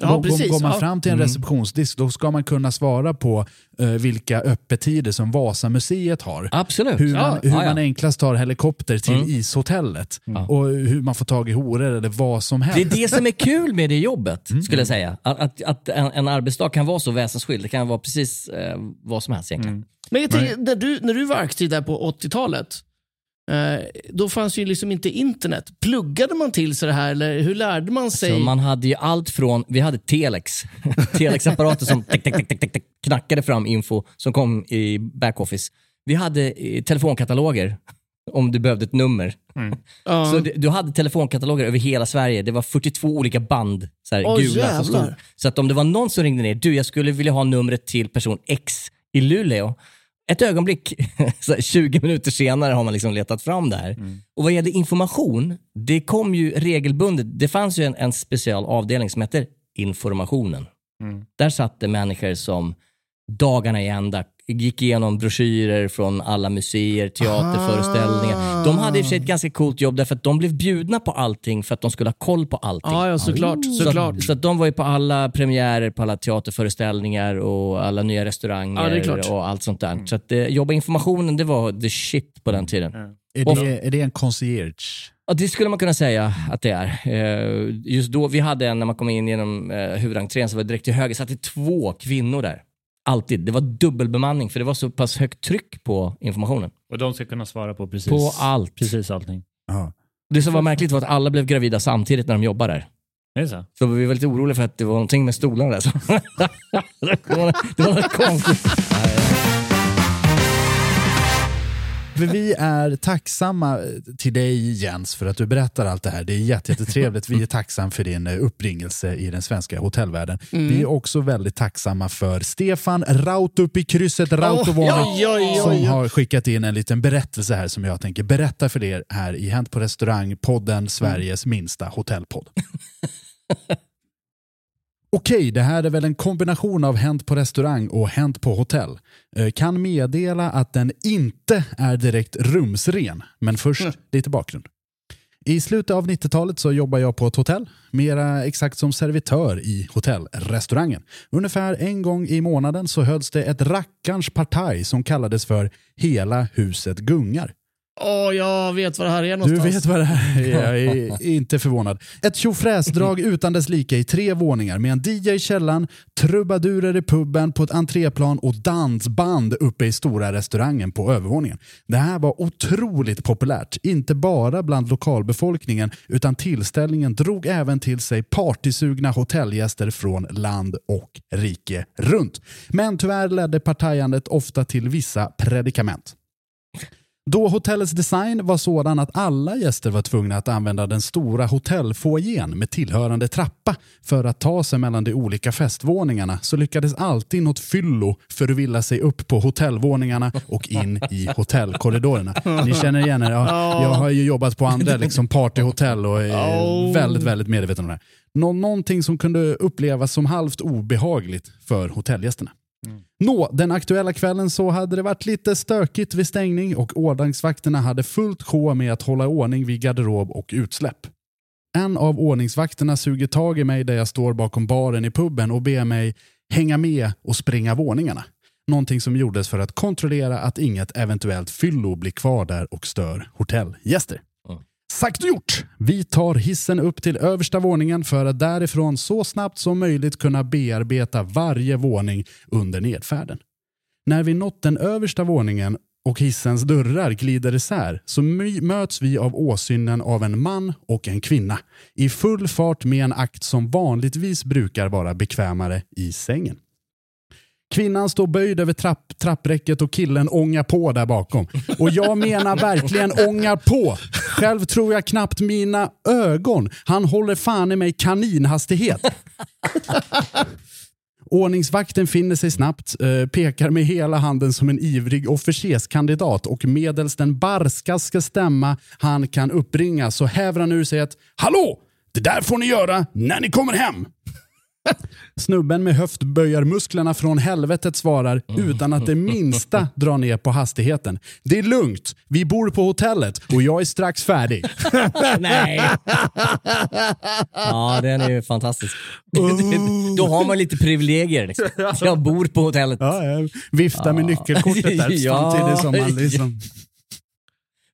Ja, precis. Går man Ja. fram till en Mm. receptionsdisk då ska man kunna svara på eh, vilka öppettider som Vasamuseet har. Absolut. Hur, man, Ja, hur ja, ja. man enklast tar helikopter till Mm. ishotellet. Ja. Och hur man får tag i horor eller vad som helst. Det är det som är kul med det jobbet, Mm. skulle jag säga. Att, att, att en, en arbetsdag kan vara så väsensskild. Det kan vara precis eh, vad som helst egentligen. Men jag tänker, när, du, när du var aktiv där på 80-talet, eh, då fanns ju liksom inte internet. Pluggade man till sig det här eller hur lärde man sig? Så man hade ju allt från, vi hade telex, [LAUGHS] telexapparater som tick, tick, tick, tick, knackade fram info som kom i backoffice. Vi hade eh, telefonkataloger om du behövde ett nummer. [LAUGHS] Ja. Så du, du hade telefonkataloger över hela Sverige. Det var 42 olika band, så här, Oj, gula. Som stod. Så att om det var någon som ringde ner, du jag skulle vilja ha numret till person X i Luleå. Ett ögonblick, [LAUGHS] så här, 20 minuter senare har man liksom letat fram det här. Och vad gäller information, det kom ju regelbundet. Det fanns ju en, en speciell avdelning som heter informationen. Där satt det människor som dagarna i ända gick igenom broschyrer från alla museer, teaterföreställningar. De hade i och för sig ett ganska coolt jobb därför att de blev bjudna på allting för att de skulle ha koll på allting. Ja, ja, såklart. Så, såklart. att, så att de var ju på alla premiärer, på alla teaterföreställningar och alla nya restauranger klart. och allt sånt där. Så att eh, jobba informationen, det var the shit på den tiden. Är det, är det en concierge? Ja, det skulle man kunna säga att det är. Eh, Just då, vi hade en, när man kom in genom eh, huvudentrén, så var det direkt till höger, satt det två kvinnor där. Alltid. Det var dubbelbemanning, för det var så pass högt tryck på informationen. Och de ska kunna svara på precis, På allt. precis allting. Ja. Det som var märkligt var att alla blev gravida samtidigt när de jobbade där. Är så? Så vi var lite oroliga för att det var någonting med stolarna där. Så [LAUGHS] det var, det var något konstigt. För vi är tacksamma till dig Jens för att du berättar allt det här. Det är jätte- jättetrevligt. Vi är tacksamma för din eh, uppringelse i den svenska hotellvärlden. Mm. Vi är också väldigt tacksamma för Stefan Raut upp i krysset Rautovuori oj, oj, oj, som oj. har skickat in en liten berättelse här som jag tänker berätta för er här i Hänt på restaurang, podden Sveriges minsta hotellpodd. [LAUGHS] Okej, det här är väl en kombination av Hänt på restaurang och Hänt på hotell. Eh, Kan meddela att den inte är direkt rumsren, men först lite bakgrund. I slutet av 90-talet så jobbade jag på ett hotell, mera exakt som servitör i hotellrestaurangen. Ungefär en gång i månaden så hölls det ett rackarns partaj som kallades för Hela huset gungar. Åh, jag vet vad det här är Du någonstans. vet vad det här är, jag är [LAUGHS] inte förvånad. Ett tjofräsdrag utan dess like i tre våningar med en DJ i källaren, trubadurer i puben på ett entréplan och dansband uppe i stora restaurangen på övervåningen. Det här var otroligt populärt, inte bara bland lokalbefolkningen utan tillställningen drog även till sig partysugna hotellgäster från land och rike runt. Men tyvärr ledde partajandet ofta till vissa predikament. Då hotellets design var sådan att alla gäster var tvungna att använda den stora hotellfoajén med tillhörande trappa för att ta sig mellan de olika festvåningarna så lyckades alltid något fyllo förvilla sig upp på hotellvåningarna och in i hotellkorridorerna. Ni känner igen er? Ja, jag har ju jobbat på andra liksom partyhotell och är väldigt, väldigt medveten om det här. Nå någonting som kunde upplevas som halvt obehagligt för hotellgästerna. Nå, den aktuella kvällen så hade det varit lite stökigt vid stängning och ordningsvakterna hade fullt sjå med att hålla ordning vid garderob och utsläpp. En av ordningsvakterna suger tag i mig där jag står bakom baren i puben och ber mig hänga med och springa våningarna. Någonting som gjordes för att kontrollera att inget eventuellt fyllo blir kvar där och stör hotellgäster. Sagt och gjort! Vi tar hissen upp till översta våningen för att därifrån så snabbt som möjligt kunna bearbeta varje våning under nedfärden. När vi nått den översta våningen och hissens dörrar glider isär så möts vi av åsynen av en man och en kvinna i full fart med en akt som vanligtvis brukar vara bekvämare i sängen. Kvinnan står böjd över trapp, trappräcket och killen ångar på där bakom. Och jag menar verkligen ångar på. Själv tror jag knappt mina ögon. Han håller fan i mig kaninhastighet. Ordningsvakten finner sig snabbt, eh, pekar med hela handen som en ivrig officerskandidat och medels den barskaste stämma han kan uppbringa så häver han ur sig ett “Hallå! Det där får ni göra när ni kommer hem!” Snubben med höftböjarmusklerna från helvetet svarar utan att det minsta [LAUGHS] drar ner på hastigheten. Det är lugnt, vi bor på hotellet och jag är strax färdig. [LAUGHS] Nej. [LAUGHS] Ja, den är ju fantastisk. Då har man lite privilegier. Liksom. Jag bor på hotellet. Ja, jag viftar med nyckelkortet där Ja. samtidigt som man liksom...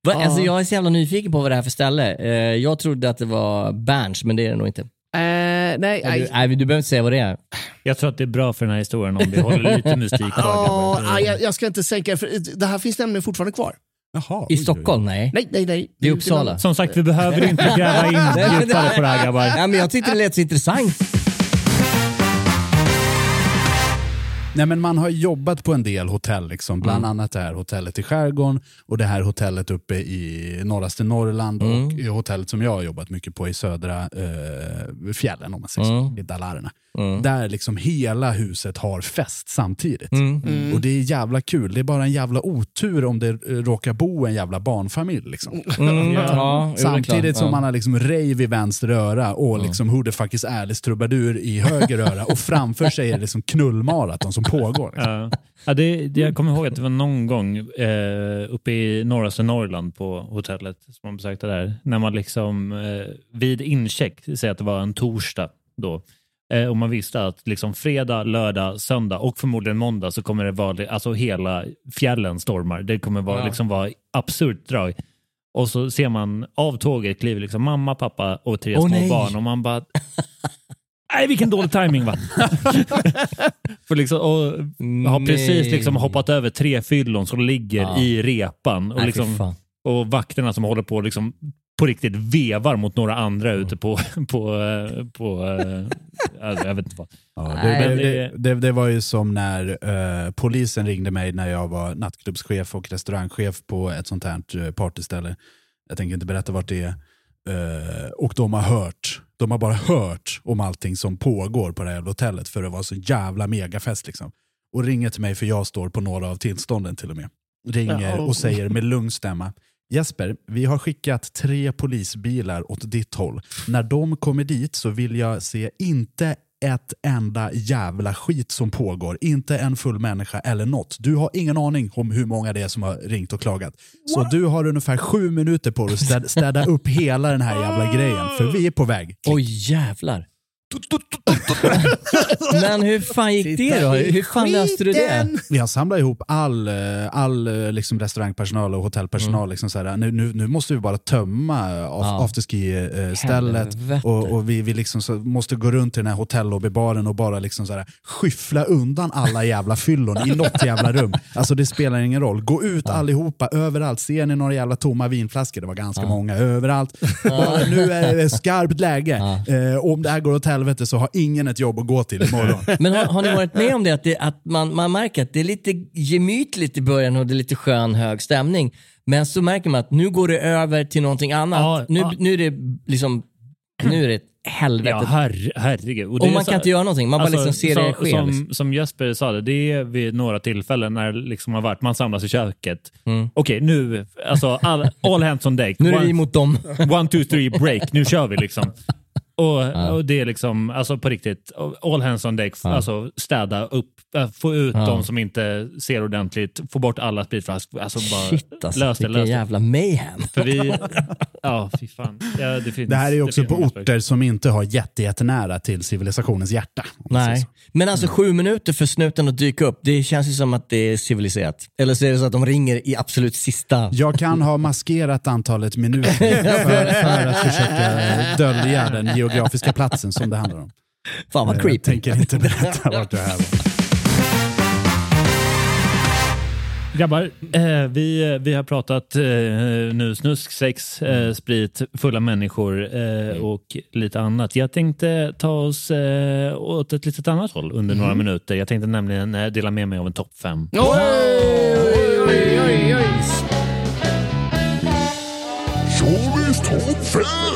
Va? Ja. Alltså, jag är så jävla nyfiken på vad det här är för ställe. Eh, jag trodde att det var Berns, men det är det nog inte. Eh, nej, Nej, du, nej. nej, du behöver inte säga vad det är. Jag tror att det är bra för den här historien om vi håller lite [LAUGHS] mystik kvar. Ja, grabbar. jag, jag ska inte sänka för det här finns nämligen fortfarande kvar. Jaha, I Stockholm? Nej. Nej, nej, nej. Det är Uppsala. Som sagt, vi behöver inte gräva in Nej, [LAUGHS] djupare på det här grabbar. Ja, men jag tyckte det lät så intressant. Nej, men man har jobbat på en del hotell, liksom. bland Mm. annat det här hotellet i skärgården och det här hotellet uppe i norraste Norrland Mm. och hotellet som jag har jobbat mycket på i södra eh, fjällen, om man säger Mm. så, i Dalarna. Där liksom hela huset har fest samtidigt. Mm. Och det är jävla kul. Det är bara en jävla otur om det eh, råkar bo en jävla barnfamilj. Liksom. [LAUGHS] Mm. Ja, Samtidigt som man har liksom rave i vänster öra och liksom Who the fuck is Alice trubadur i höger öra och framför sig är det liksom knullmaraton som pågår. Liksom. Ja. Det, det, jag kommer ihåg att det var någon gång eh, uppe i norraste Norrland på hotellet som man besökte där. När man liksom eh, vid incheck, säg att det var en torsdag då, eh, och man visste att liksom fredag, lördag, söndag och förmodligen måndag så kommer det vara, alltså hela fjällen stormar. Det kommer vara, Ja. liksom vara absurt drag. Och så ser man av tåget kliver liksom mamma, pappa och tre Åh, små nej. barn och man bara Nej, vilken dålig timing va? [LAUGHS] För liksom, och har precis liksom hoppat över tre fyllon som ligger Ja. i repan. Och, Nej, liksom, och vakterna som håller på liksom på riktigt vevar mot några andra ute på... [LAUGHS] på, eh, på eh, alltså, jag vet inte vad. Ja, Nej, det, men det, det- det, var ju som när eh, polisen ringde mig när jag var nattklubbschef och restaurangchef på ett sånt här partyställe. Jag tänker inte berätta vart det är. Eh, och de har hört, de har bara hört om allting som pågår på det här hotellet för det var så jävla megafest. Liksom. Och ringer till mig för jag står på några av tillstånden till och med. Ringer och säger med lugn stämma Jesper, vi har skickat tre polisbilar åt ditt håll. När de kommer dit så vill jag se inte ett enda jävla skit som pågår. Inte en full människa eller något. Du har ingen aning om hur många det är som har ringt och klagat. Så du har ungefär sju minuter på dig att städa, städa upp hela den här jävla grejen. För vi är på väg. Oj jävlar. Men hur fan gick det då? Hur fan löste du det? Vi har samlat ihop all, eh, all eh, liksom restaurangpersonal och hotellpersonal. Liksom så här, nu, nu, nu måste vi bara tömma af, Mm. Ja. afterski-stället. Och, och vi, vi liksom så, måste gå runt till den här hotellobbybaren och bara liksom så här, skyffla undan alla jävla fyllon i något jävla rum. Alltså det spelar ingen roll. Gå ut allihopa, överallt. Ser ni några jävla tomma vinflaskor? Det var ganska många överallt. Och [LAUGHS] nu är det skarpt läge. Eh, om det här går åt helvete så har ingen ett jobb att gå till imorgon. [LAUGHS] Men har, har ni varit med om det att, det, att man, man märker att det är lite gemytligt i början och det är lite skön hög stämning. Men så märker man att nu går det över till någonting annat. Ja, nu, ja. nu är det liksom, nu är det helvete. Ja, herre, herregud. och det är man så- kan inte göra någonting, man bara Alltså, liksom ser det så- ske. Som, liksom. som Jesper sa, det, det är vid några tillfällen när det liksom har varit, man samlas i köket. Mm. Okej, nu, alltså all, all hands on deck. Nu är det vi mot dem. One, two, three, break. Nu kör vi liksom. [LAUGHS] Och, och det är liksom, alltså på riktigt, all hands on deck. Alltså städa upp, äh, få ut Ja. de som inte ser ordentligt, få bort alla spritflaskor. Alltså bara Shit alltså, lös det, lös det. jävla mayhem. För vi, ja fy fan. Ja, det, finns, Det här är ju också på orter som inte har jätte, jättenära till civilisationens hjärta. Nej. Men alltså sju minuter för snuten att dyka upp, det känns ju som att det är civiliserat. Eller så är det så att de ringer i absolut sista. Jag kan ha maskerat antalet minuter [LAUGHS] för, för att försöka dölja den geografiska platsen som det handlar om. Fan vad Jag creepy. tänker inte berätta vart det här var. Grabbar, eh, vi, vi har pratat eh, nu snusk, sex, eh, sprit, fulla människor eh, och lite annat. Jag tänkte ta oss eh, åt ett litet annat håll under några minuter. Jag tänkte nämligen eh, dela med mig av en topp fem. Oj, oj, oj, oj. Sveriges topp 5!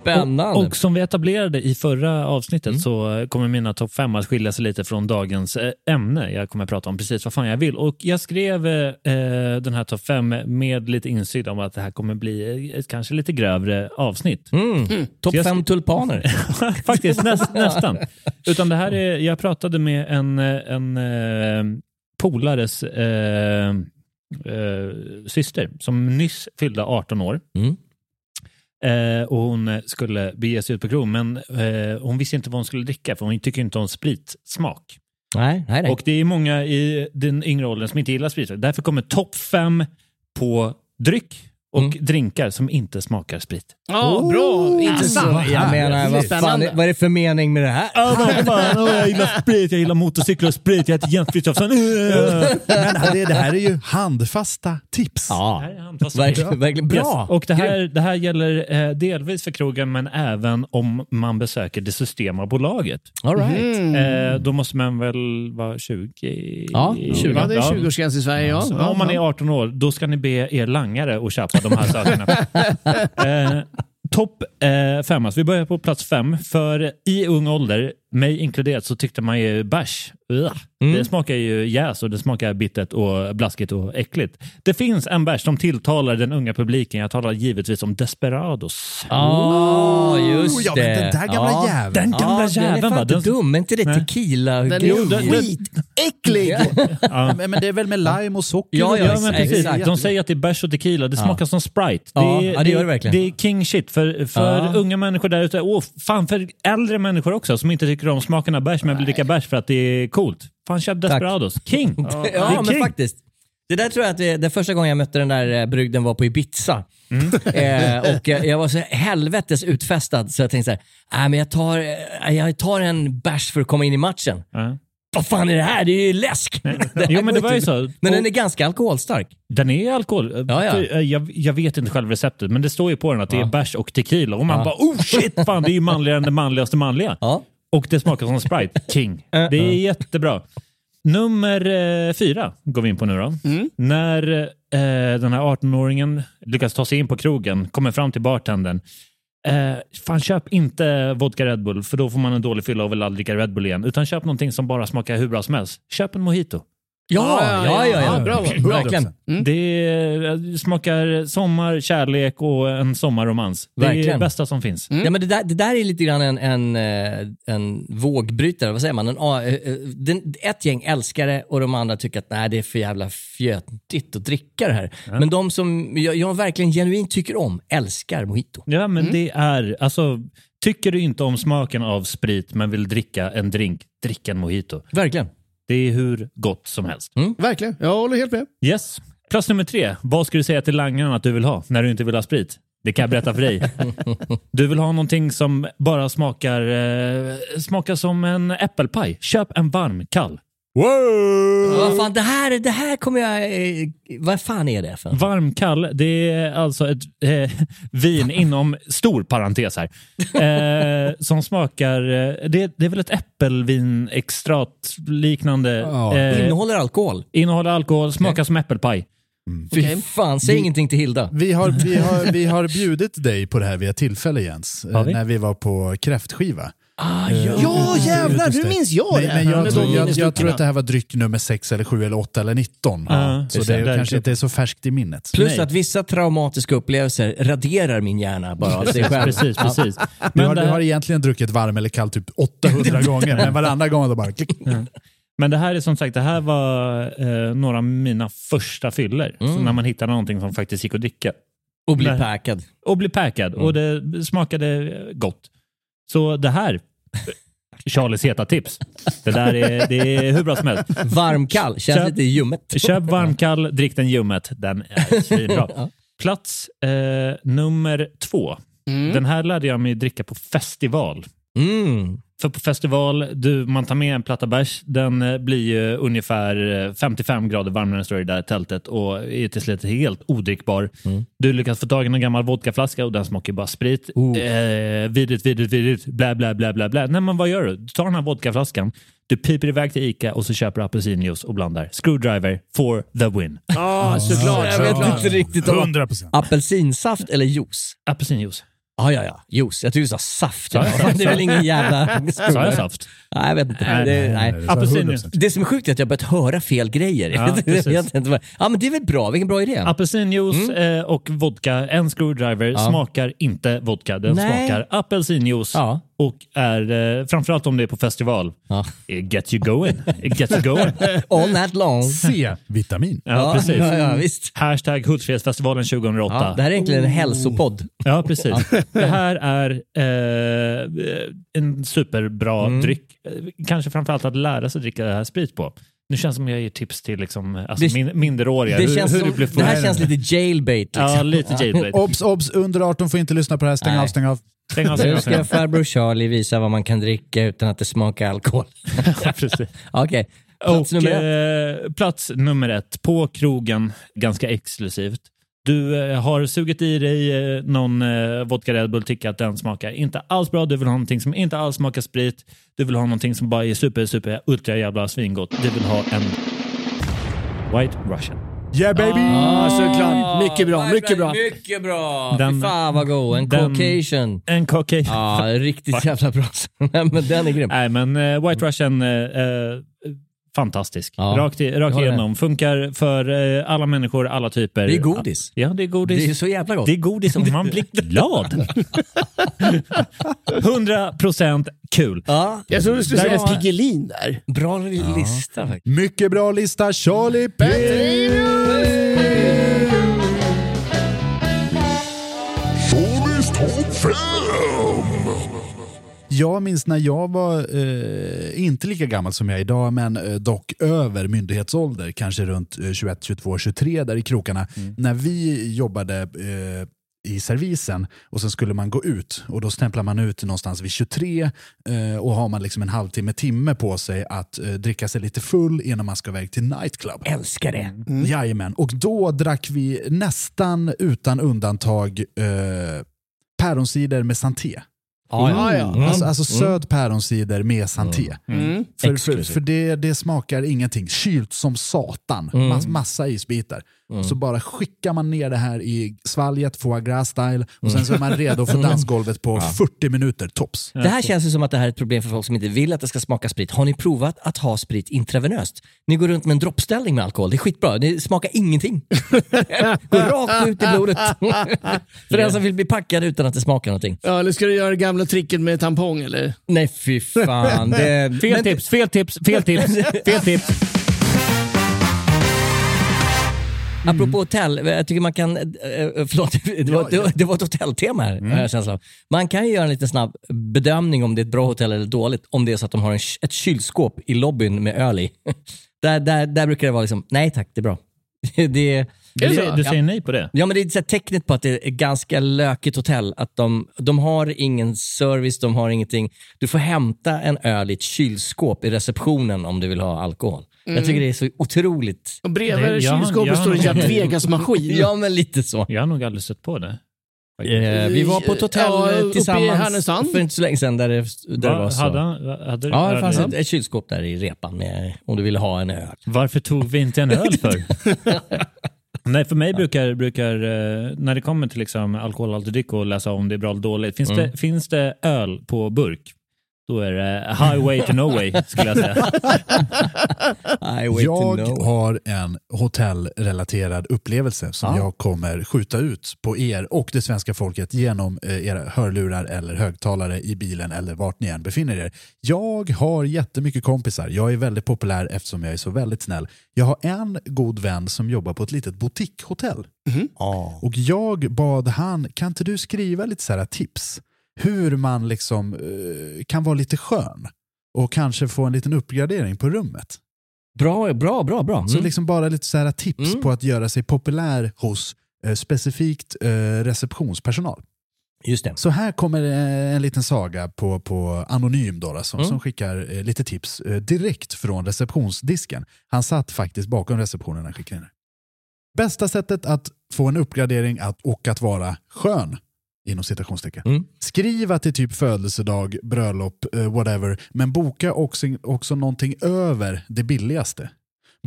Spännande. Och, och som vi etablerade i förra avsnittet Mm. så kommer mina topp fem att skilja sig lite från dagens eh, ämne. Jag kommer att prata om precis vad fan jag vill. Och jag skrev eh, den här topp fem med lite insikt om att det här kommer bli ett kanske lite grövre avsnitt. Mm. Topp Jag sk- fem tulpaner. [LAUGHS] Faktiskt, näst, [LAUGHS] nästan. Utan det här är, jag pratade med en, eh, en eh, polares eh, eh, syster som nyss fyllde 18 år. Mm. Eh, och hon skulle bege sig ut på krog, men eh, hon visste inte vad hon skulle dricka för hon tycker inte om spritsmak. Nej, nej, nej. Och det är många i den yngre åldern som inte gillar sprit. Därför kommer topp fem på dryck och Mm. drinkar som inte smakar sprit. Ja, bra. Intressant. Alltså, jag menar, vad, fan, vad är det för mening med det här? Ja, vad fan, åh, jag gillar sprit, jag gillar motorcyklar och sprit, jag heter Jens Frithiofsson. Men det, det här är ju handfasta tips. Ja, här är handfast. verkligen, verkligen bra. Yes. Och det här, det här gäller eh, delvis för krogen men även om man besöker det Systembolaget. All right. Eh, då måste man väl vara 20? Ja, 20. Ja, det är 20-årsgräns i Sverige. Ja. Så Ja, om man är ja. 18 år, då ska ni be er langare att köpa de här sakerna. [LAUGHS] eh, Topp eh, fem, alltså vi börjar på plats fem. För i ung ålder, mig inkluderat, så tyckte man ju bärs. Mm. Det smakar ju jäs och det smakar bittert och blaskigt och äckligt. Det finns en bärs som tilltalar den unga publiken. Jag talar givetvis om Desperados. Ja, just Oh, ja, men det. den där gamla ja. jäveln. Den gamla ja, Den är jäveln fan inte Den- dum. Är inte det tequila? Den är skitäcklig. [LAUGHS] Ja. Men, men det är väl med lime och socker? Ja, ja, Ja, men precis. exakt. De säger att det är bärs och tequila. Det smakar som Sprite. Ja, är- ja, det gör det verkligen. Det är king shit för, för Ja. unga människor där ute. Och fan för äldre människor också som inte tycker om smaken av bärs men vill dricka bärs för att det är coolt. Fan köp Desperados. King! Ja, Det är men king. faktiskt. Det där tror jag att det, det första gången jag mötte den där eh, brygden var på Ibiza. Mm. Eh, [LAUGHS] och eh, jag var så helvetes utfästad så jag tänkte så här, äh, men jag tar, eh, jag tar en bärs för att komma in i matchen. Ja. Vad fan är det här? Det är ju läsk! [LAUGHS] Jo, men det var ju så. Men Och- den är ganska alkoholstark. Den är alkohol. Ja, ja. Jag, jag vet inte själv receptet, men det står ju på den att det är bärs och tequila. Och man Ja. bara oh shit, fan det är ju manligare än det manligaste manliga. Ja. Och det smakar som Sprite. [LAUGHS] King. Det är jättebra. Nummer eh, fyra går vi in på nu då. När eh, den här 18-åringen lyckas ta sig in på krogen, kommer fram till bartendern. Eh, fan köp inte vodka Red Bull för då får man en dålig fylla och vill aldrig dricka Red Bull igen. Utan köp någonting som bara smakar hur bra som helst. Köp en mojito. Ja, ja, ja. ja, bra. Verkligen. Det eh, smakar sommar, kärlek och en sommarromans. Det är det bästa som finns. Ja, men det, där, det där är lite grann en, en, eh, en vågbrytare, vad säger man? En, eh, eh, den, ett gäng älskar det och de andra tycker att nej, det är för jävla fjötigt att dricka det här. Men de som jag, jag verkligen genuint tycker om, älskar mojito. Ja, men det är, alltså, tycker du inte om smaken av sprit men vill dricka en drink, drick en mojito. Verkligen. Det är hur gott som helst. Verkligen. Jag håller helt med. Yes. Plats nummer tre. Vad ska du säga till langaren att du vill ha när du inte vill ha sprit? Det kan jag berätta för dig. [LAUGHS] Du vill ha någonting som bara smakar, eh, smakar som en äppelpaj. Köp en varm, kall. Vad fan, det här, det här kommer jag... Eh, vad fan är det för? Varm kall, det är alltså ett eh, vin [LAUGHS] inom stor parentes här. Eh, som smakar, eh, det, det är väl ett äppelvinextrat liknande. Ja. Eh, Innehåller alkohol? innehåller alkohol, smakar som äppelpaj. Fy fan, säg ingenting till Hilda. Vi har, vi, har, vi har [LAUGHS] bjudit dig på det här vid ett tillfälle Jens, eh, vi? när vi var på kräftskiva. Ah, Eh, Ja, jävlar, just nu det. minns jag men, det. Men jag, tror- jag, jag tror att det här var dryck nummer 6 eller 7 eller 8 eller 19. Ja, så det, det. Kanske inte är så färskt i minnet. Plus Nej. att vissa traumatiska upplevelser raderar min hjärna bara av sig själv. Precis, precis. Du har, det du här- har egentligen druckit varm eller kall typ 800 [LAUGHS] gånger, men varandra gång då bara [LAUGHS] klick. Men det här är som sagt, det här var eh, några av mina första fyller. Så när man hittade någonting som faktiskt gick att dricka. Och bli packad. Och bli packad. Och det smakade gott. Så det här, Charlies heta tips. Det där är, det är hur bra som helst. Varmkall, känns Köp- lite ljummet. Köp varmkall, drick den ljummet. Den är svinbra. [LAUGHS] Plats eh, nummer två. Den här lärde jag mig dricka på festival. Mm. För på festival, du, man tar med en platta bärs, den eh, blir ju ungefär eh, 55 grader varmare än står i det där tältet och är till slut helt odrickbar. Mm. Du lyckas få tag i en gammal vodkaflaska och den smakar bara sprit. Oh. Eh, vidrigt, vidrigt, vidrigt, blä, blä, blä, blä, blä. Nej men vad gör du? Du tar den här vodkaflaskan, du piper iväg till Ica och så köper du apelsinjuice och blandar. Screwdriver for the win. Ja, såklart. Jag vet inte riktigt om 100%. apelsinsaft eller juice. Apelsinjuice. Ja, ja, ja. Juice. Jag tyckte du sa saft. Saft? [LAUGHS] Det är väl ingen jävla... [LAUGHS] Sa jag saft? Nej, jag vet inte. Nej, det, nej. Apelsinjuice. 100%. det som är sjukt är att jag har börjat höra fel grejer. Ja, [LAUGHS] ja, men det är väl bra. Vilken bra idé. Apelsinjuice eh, och vodka, en screwdriver, smakar inte vodka. Den Nej. smakar apelsinjuice Ja. Och är, eh, framförallt om det är på festival, Ja. it gets you going. It gets you going. [LAUGHS] All night long. C-vitamin. Ja, precis. Ja, ja, visst. Hashtag Hultsfredsfestivalen 2008. Ja, det här är egentligen en hälsopodd. Ja, precis. Det här är eh, en superbra Mm. dryck. Eh, Kanske framförallt att lära sig dricka det här sprit på. Nu känns det som jag ger tips till liksom, alltså Det- min, minderåriga. Det, hur, känns hur som, du det här känns lite jailbait. Liksom. Ja, lite jailbait. [LAUGHS] Obs, obs, under 18 får inte lyssna på det här. Stäng Nej. av, stäng av. Stäng av, stäng av, Nu ska farbror Charlie visa vad man kan dricka utan att det smakar alkohol. [LAUGHS] Ja, precis. [LAUGHS] Okej, plats Och nummer ett. eh, plats nummer ett, på krogen, ganska exklusivt. Du eh, har sugit i dig eh, någon eh, vodka Red Bull, tycker att den smakar inte alls bra. Du vill ha någonting som inte alls smakar sprit. Du vill ha någonting som bara är super, super, ultra jävla svingott. Du vill ha en White Russian. Yeah baby! Ja, såklart. Mycket bra, mycket bra. Mycket bra! Den- Fy fan vad god. En den- Caucasian. En Caucasian. Ja, riktigt [LAUGHS] jävla bra. [LAUGHS] Men den är grym. Nej, men eh, White Russian, eh, fantastisk. Ja, rakt i, rakt igenom. Funkar för eh, alla människor, alla typer. Det är godis. Ja, det är godis. Det är så jävla gott. Det är godis och man blir [LAUGHS] glad. [LAUGHS] 100% kul. Ja, Jag tror du skulle säga är- Piggelin där. bra lista faktiskt. Mycket bra lista, Charlie Jag minns när jag var, eh, inte lika gammal som jag är idag, men eh, dock över myndighetsålder, kanske runt eh, 21, 22, 23 där i krokarna. När vi jobbade eh, i servisen och sen skulle man gå ut och då stämplar man ut någonstans vid 23 eh, och har man liksom en halvtimme, timme på sig att eh, dricka sig lite full innan man ska iväg till nightclub. Älskar det. Mm. Jajamän, och då drack vi nästan utan undantag eh, päronsider med santé. Ja, ja. Mm. Alltså, alltså söd päronsider med santé. Mm. För, för, Exklusivt. för det, det smakar ingenting. Kylt som satan. Mm. Mass, massa isbitar. Så bara skickar man ner det här i svalget, foie gras style och sen så är man redo för dansgolvet på 40 minuter tops. Det här känns ju som att det här är ett problem för folk som inte vill att det ska smaka sprit. Har ni provat att ha sprit intravenöst? Ni går runt med en droppställning med alkohol. Det är skitbra. Det smakar ingenting. [LAUGHS] går rakt ut i blodet. [LAUGHS] för den som vill bli packad utan att det smakar någonting. Ja, eller ska du göra det gamla tricket med tampong eller? Nej fy fan. Det... Fel Men- tips, fel tips, fel tips, fel tips. [LAUGHS] Apropå hotell, jag tycker man kan, eh, eh, förlåt, [LAUGHS] det var, det var, det var ett hotelltema här, av. Man kan ju göra en liten snabb bedömning om det är ett bra hotell eller dåligt, om det är så att de har en, ett kylskåp i lobbyn med öl i. [LAUGHS] där, där, där brukar det vara liksom, nej tack, det är bra. [LAUGHS] det, det, Du, säger- du säger nej på det? Ja, men det är ett tecknet på att det är ett ganska lökigt hotell. Att de, de har ingen service, de har ingenting. Du får hämta en öl i ett kylskåp i receptionen om du vill ha alkohol. Jag tycker det är så otroligt. Och bredvid ja, kylskåpet står en Jack Vegas-maskin. [LAUGHS] Ja, men lite så. Jag har nog aldrig stött på det. Eh, vi var på ett hotell Ja, tillsammans för inte så länge sedan där det, där det Va, var så. hade, han- hade, Ja, det fanns ett, ett kylskåp där i repan med, om du ville ha en öl. Varför tog vi inte en öl för? [LAUGHS] Nej, för mig brukar, brukar eh, när det kommer till liksom alkoholhaltig dryck och läsa om det är bra eller dåligt. Finns, Mm. det, finns det öl på burk, då är det highway to no way skulle jag säga. [LAUGHS] To Jag know. har en hotellrelaterad upplevelse som Ja. jag kommer skjuta ut på er och det svenska folket genom eh, era hörlurar eller högtalare i bilen eller vart ni än befinner er. Jag har jättemycket kompisar. Jag är väldigt populär eftersom jag är så väldigt snäll. Jag har en god vän som jobbar på ett litet boutiquehotell. Och jag bad han, kan inte du skriva lite så här tips? Hur man liksom eh, kan vara lite skön och kanske få en liten uppgradering på rummet. Bra, bra, bra. bra. Så Mm. liksom bara lite så här tips Mm. på att göra sig populär hos eh, specifikt eh, receptionspersonal. Just det. Så här kommer en liten saga på, på Anonym då, som, Mm. som skickar eh, lite tips direkt från receptionsdisken. Han satt faktiskt bakom receptionen när han skickade in det. Bästa sättet att få en uppgradering att, och att vara skön, inom citationstecken. Mm. Skriv att det är typ födelsedag, bröllop, eh, whatever, men boka också, också någonting över det billigaste.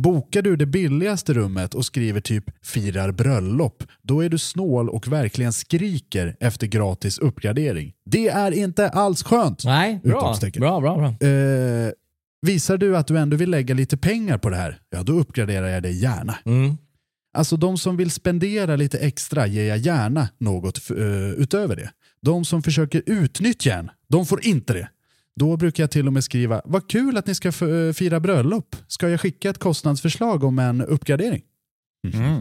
Bokar du det billigaste rummet och skriver typ firar bröllop, då är du snål och verkligen skriker efter gratis uppgradering. Det är inte alls skönt! Nej, bra. Bra, bra, bra. Eh, visar du att du ändå vill lägga lite pengar på det här, ja då uppgraderar jag dig gärna. Mm. Alltså de som vill spendera lite extra ger jag gärna något uh, utöver det. De som försöker utnyttja en, de får inte det. Då brukar jag till och med skriva, vad kul att ni ska eh, fira bröllop. Ska jag skicka ett kostnadsförslag om en uppgradering?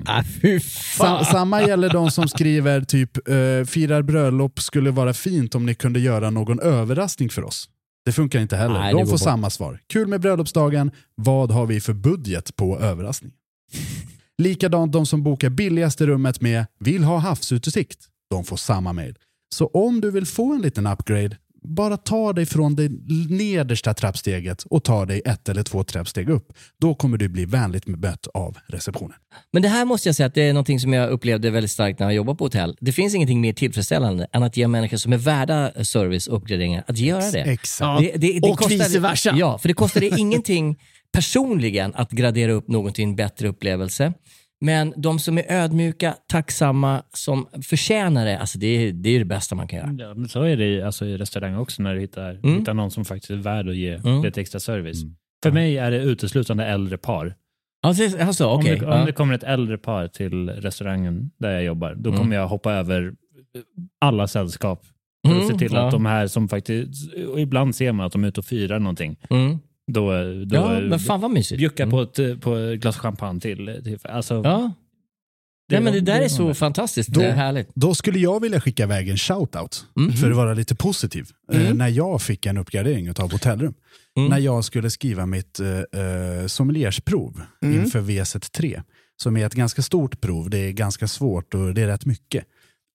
Ah, Sa- fan. samma gäller de som skriver typ, uh, firar bröllop skulle vara fint om ni kunde göra någon överraskning för oss. Det funkar inte heller. Nej, de får bort. samma svar. Kul med bröllopsdagen, vad har vi för budget på överraskning? Likadant de som bokar billigaste rummet med vill ha havsutsikt. De får samma mail. Så om du vill få en liten upgrade, bara ta dig från det nedersta trappsteget och ta dig ett eller två trappsteg upp. Då kommer du bli vänligt bemött av receptionen. Men det här måste jag säga att det är någonting som jag upplevde väldigt starkt när jag jobbade på hotell. Det finns ingenting mer tillfredsställande än att ge människor som är värda service och uppgraderingar att göra det. Exakt. Det- det- det Och vice versa. Ja, för det kostar det [LAUGHS] ingenting personligen att gradera upp någon till en bättre upplevelse. Men de som är ödmjuka, tacksamma, som förtjänar det, alltså det, är, det är det bästa man kan göra. Ja, men så är det i, alltså, i restaurang också när du hittar, Mm. hittar någon som faktiskt är värd att ge Mm. lite extra service. För mig är det uteslutande äldre par. Alltså, alltså, okej. Om, det, ja. om det kommer ett äldre par till restaurangen där jag jobbar, då Mm. kommer jag hoppa över alla sällskap. För att Mm, se till ja. att de här som faktiskt, ibland ser man att de är ute och firar någonting. Mm. Då, då Ja, men fan vad mysigt. bjucka Mm. på, ett, på ett glas champagne till. till alltså, Ja. Nej, men det där är så det. fantastiskt Då- det är härligt. Då skulle jag vilja skicka iväg en shoutout Mm. för att vara lite positiv. Eh, när jag fick en uppgradering av hotellrum. Mm. När jag skulle skriva mitt eh, eh, sommeliersprov Mm. inför VZ3. Som är ett ganska stort prov, det är ganska svårt och det är rätt mycket.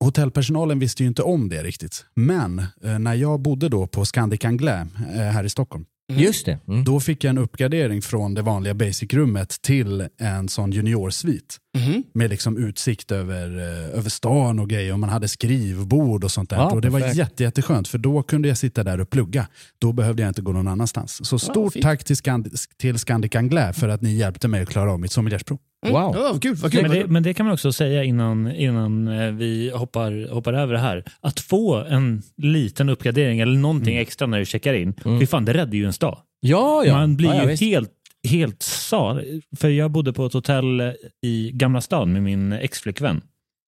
Hotellpersonalen visste ju inte om det riktigt. Men eh, när jag bodde då på Scandic Anglais eh, här i Stockholm. Just det. Mm. Då fick jag en uppgradering från det vanliga basic-rummet till en sån juniorsvit. Mhm. Med liksom utsikt över, eh, över stan och grejer och man hade skrivbord och sånt där. Ja, och det var perfekt. jätte, jätteskönt för då kunde jag sitta där och plugga. Då behövde jag inte gå någon annanstans. Så stort fint. tack till, Scandi- till Scandic Anglais för att ni hjälpte mig att klara av mitt sommeliersprov. Wow. Ja, kul, kul. Men det, men det kan man också säga innan, innan eh, vi hoppar, hoppar över det här. Att få en liten uppgradering eller någonting extra när du checkar in, Mm. fan, det räddar ju en dag. Ja, ja. Man blir ja, ja, ju visst. helt, helt sal. För jag bodde på ett hotell i Gamla stan med min exflickvän.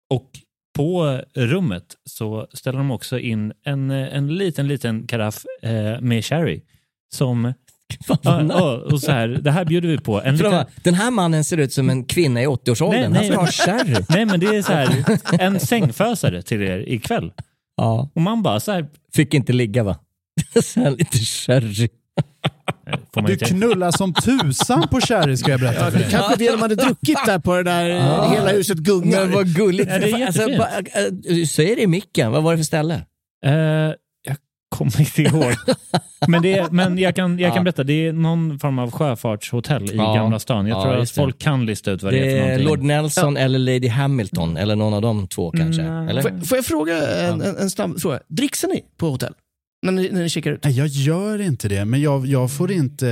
Och på rummet så ställer de också in en, en liten, liten karaff eh, med sherry. Som, [LAUGHS] Fan, ja, och så här, det här bjuder vi på. En liten? Den här mannen ser ut som en kvinna i 80-årsåldern. Nej, Han ska ha sherry. [LAUGHS] nej men det är så här, [LAUGHS] en sängfösare till er ikväll. Ja. Och man bara så här, Fick inte ligga va? Så här lite sherry. Får man Du knullar som tusan på Sherry ska jag berätta för dig. Kanske det de hade druckit där på det där, eh, hela huset gungar. Men vad gulligt. Ja, det är alltså, jättefint. bara, äh, Säg det i micken, vad var det för ställe? Eh, jag kommer inte ihåg. [LAUGHS] men det är, men jag, kan, jag kan berätta, det är någon form av sjöfartshotell i Ja. Gamla stan. Jag Ja, tror att just det. folk kan lista ut vad det, är Det för är någonting. Lord Nelson eller Lady Hamilton, eller någon av de två kanske. Mm, Eller? Får, jag- får jag fråga en, en, en snabb fråga? Dricksar ni på hotell? När ni, när ni checkar ut? Nej, jag gör inte det, men jag, jag får inte...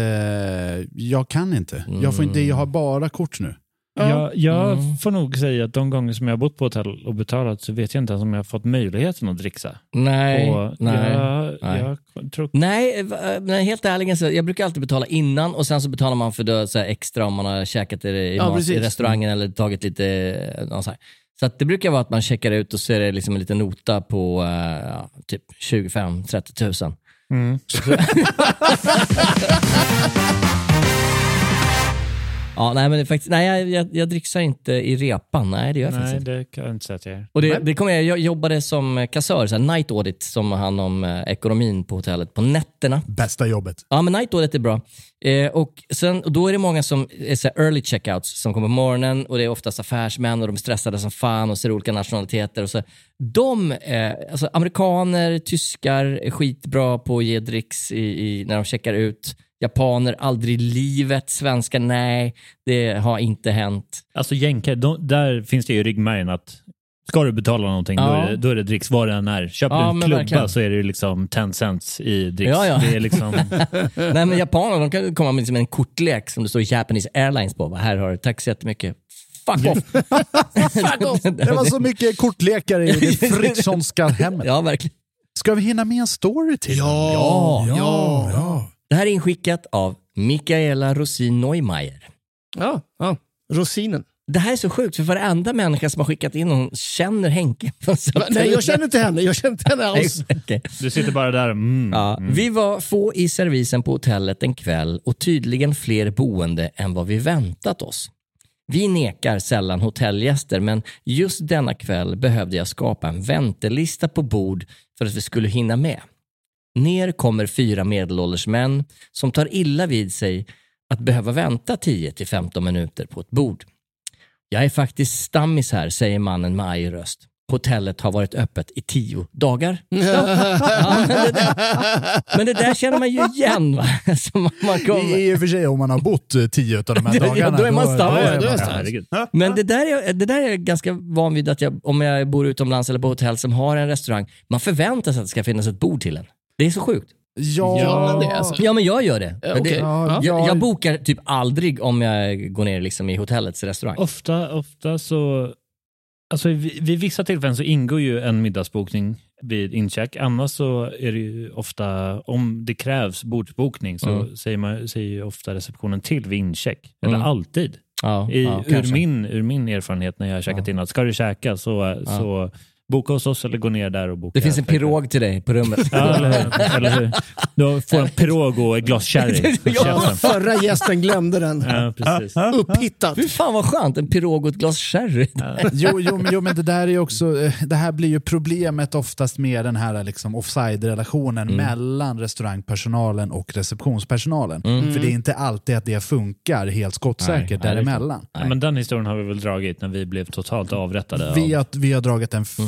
Jag kan inte. Jag, får inte. jag har bara kort nu. Jag, jag Mm. får nog säga att de gånger som jag har bott på hotell och betalat så vet jag inte ens om jag har fått möjligheten att dricksa. Nej, och nej. Jag, nej. jag tror Nej, nej, helt ärligen så jag brukar alltid betala innan och sen så betalar man för det, så här, extra om man har käkat i, i, Ja, mat, i restaurangen eller tagit lite... eh, någon så här. Så det brukar vara att man checkar ut och så är det liksom en liten nota på ja, typ 25-30 tusen. [LAUGHS] [LAUGHS] Ja, nej, men faktiskt, nej, jag, jag, jag dricksar inte i repan. Nej, det gör jag faktiskt Nej, inte. det kan jag inte säga att jag är. Och det, det kommer jag, jag jobbade som kassör, så här night audit, som har hand om eh, ekonomin på hotellet på nätterna. Bästa jobbet. Ja, men night audit är bra. Eh, och, sen, och Då är det många som är så här early checkouts som kommer på morgonen och det är oftast affärsmän och de är stressade som fan och ser olika nationaliteter. Och så. De, eh, alltså amerikaner, tyskar är skitbra på att ge dricks i, i, när de checkar ut. Japaner, aldrig i livet. Svenskar, nej, det har inte hänt. Alltså jänkare, de, där finns det ju i ryggmärgen att ska du betala någonting då, Ja. är det, då är det dricks vad det än är. Köper Ja, du en klubba verkligen. så är det ju liksom 10 cents i dricks. Ja, ja. Det är liksom, [LAUGHS] Nej, men japaner de kan komma med liksom en kortlek som det står Japanese Airlines på. Här har du, tack så jättemycket. Fuck off! [LAUGHS] Fuck off. Det var så mycket kortlekar i det Fritzonska hemmet. Ja, verkligen. Ska vi hinna med en story till? Ja, ja, ja. ja. Det här är inskickat av Mikaela Rosin Neumeier. Ja, ja. Rosinen. Det här är så sjukt, för varenda människa som har skickat in någon känner Henke. Nej, jag känner inte henne. Jag känner inte henne alls. [LAUGHS] Okej. du sitter bara där mm, Ja, mm. Vi var få i servisen på hotellet en kväll och tydligen fler boende än vad vi väntat oss. Vi nekar sällan hotellgäster, men just denna kväll behövde jag skapa en väntelista på bord för att vi skulle hinna med. Ner kommer fyra medelålders män som tar illa vid sig att behöva vänta 10-15 minuter på ett bord. Jag är faktiskt stammis här, säger mannen med arg röst. Hotellet har varit öppet i tio dagar. [LAUGHS] Ja, men, det där, men det där känner man ju igen. Va? [LAUGHS] Man, man kommer. I, I och för sig om man har bott eh, tio av de här [LAUGHS] Ja, dagarna. stammis. då är man stammis. Men det där, är, det där är jag ganska van vid att jag, om jag bor utomlands eller på hotell som har en restaurang, man förväntar sig att det ska finnas ett bord till en. Det är så sjukt. Ja, Ja, men det är så. Ja, men jag gör det. Ja, okej. det Ja. jag, jag bokar typ aldrig om jag går ner liksom i hotellets restaurang. Ofta, ofta så... Alltså vid, vid vissa tillfällen så ingår ju en middagsbokning vid incheck. Annars så är det ju ofta, om det krävs bordsbokning så Mm. säger, man, säger ju ofta receptionen till vid incheck. Eller Mm. alltid. Ja, I, ja, ur, kanske. min, ur min erfarenhet när jag har käkat in att ska du käka så, så boka hos oss eller gå ner där och boka. Det finns en pirog till dig på rummet. Ja, eller, hur? eller hur? Du får en pirog och ett glas sherry. [LAUGHS] Ja. Förra gästen glömde den. Ja, precis. Upphittat. Fy fan vad skönt, en pirog och ett glas sherry. Jo, jo, men- jo, men det där är ju också, eh, det här blir ju problemet oftast med den här liksom offside-relationen Mm. mellan restaurangpersonalen och receptionspersonalen. Mm. För det är inte alltid att det funkar helt skottsäkert Nej, nej, däremellan. Ja, men den historien har vi väl dragit när vi blev totalt avrättade. Vi av- har, vi har dragit den fyra,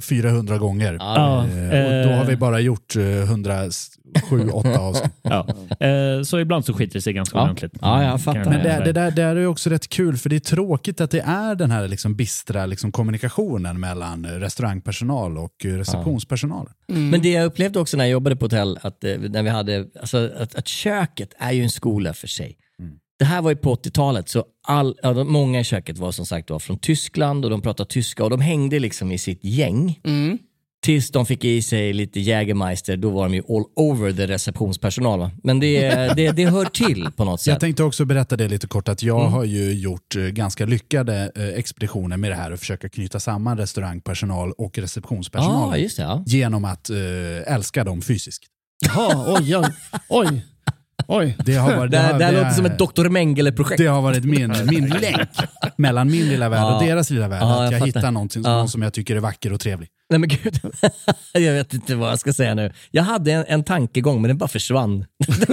400 gånger. Mm. Ja, Eh, och då har vi eh, bara gjort eh, 107, 8 [LAUGHS] avsnitt. Ja. Eh, så ibland så skiter det sig ganska Ja. ordentligt. Ja, jag fattar. Men det, det, där, det där är ju också rätt kul för det är tråkigt att det är den här liksom bistra liksom kommunikationen mellan eh, restaurangpersonal och eh, receptionspersonal. Men det jag upplevde också när jag jobbade på hotell, att, eh, när vi hade, alltså, att, att köket är ju en skola för sig. Det här var ju på 80-talet, så all, ja, många i köket var som sagt var från Tyskland och de pratade tyska och de hängde liksom i sitt gäng. Mm. Tills de fick i sig lite Jägermeister, då var de ju all over the receptionspersonal. Va? Men det, [LAUGHS] det, det hör till på något Jag sätt. tänkte också berätta det lite kort att jag Mm. har ju gjort eh, ganska lyckade eh, expeditioner med det här och försöka knyta samman restaurangpersonal och receptionspersonal just det. Ja. genom att eh, älska dem fysiskt. Jaha, oj, oj, oj. Oj. Det, har varit, Det, här- har- det här låter är- som ett Dr. Mengele-projekt. Det har varit min, [LAUGHS] min länk mellan min lilla värld och Ja. deras lilla värld. Ja, att jag jag, hittar någonting Ja. någon som jag tycker är vacker och trevlig. Nej men gud, [LAUGHS] jag vet inte vad jag ska säga nu. Jag hade en, en tankegång men den bara försvann. [LAUGHS]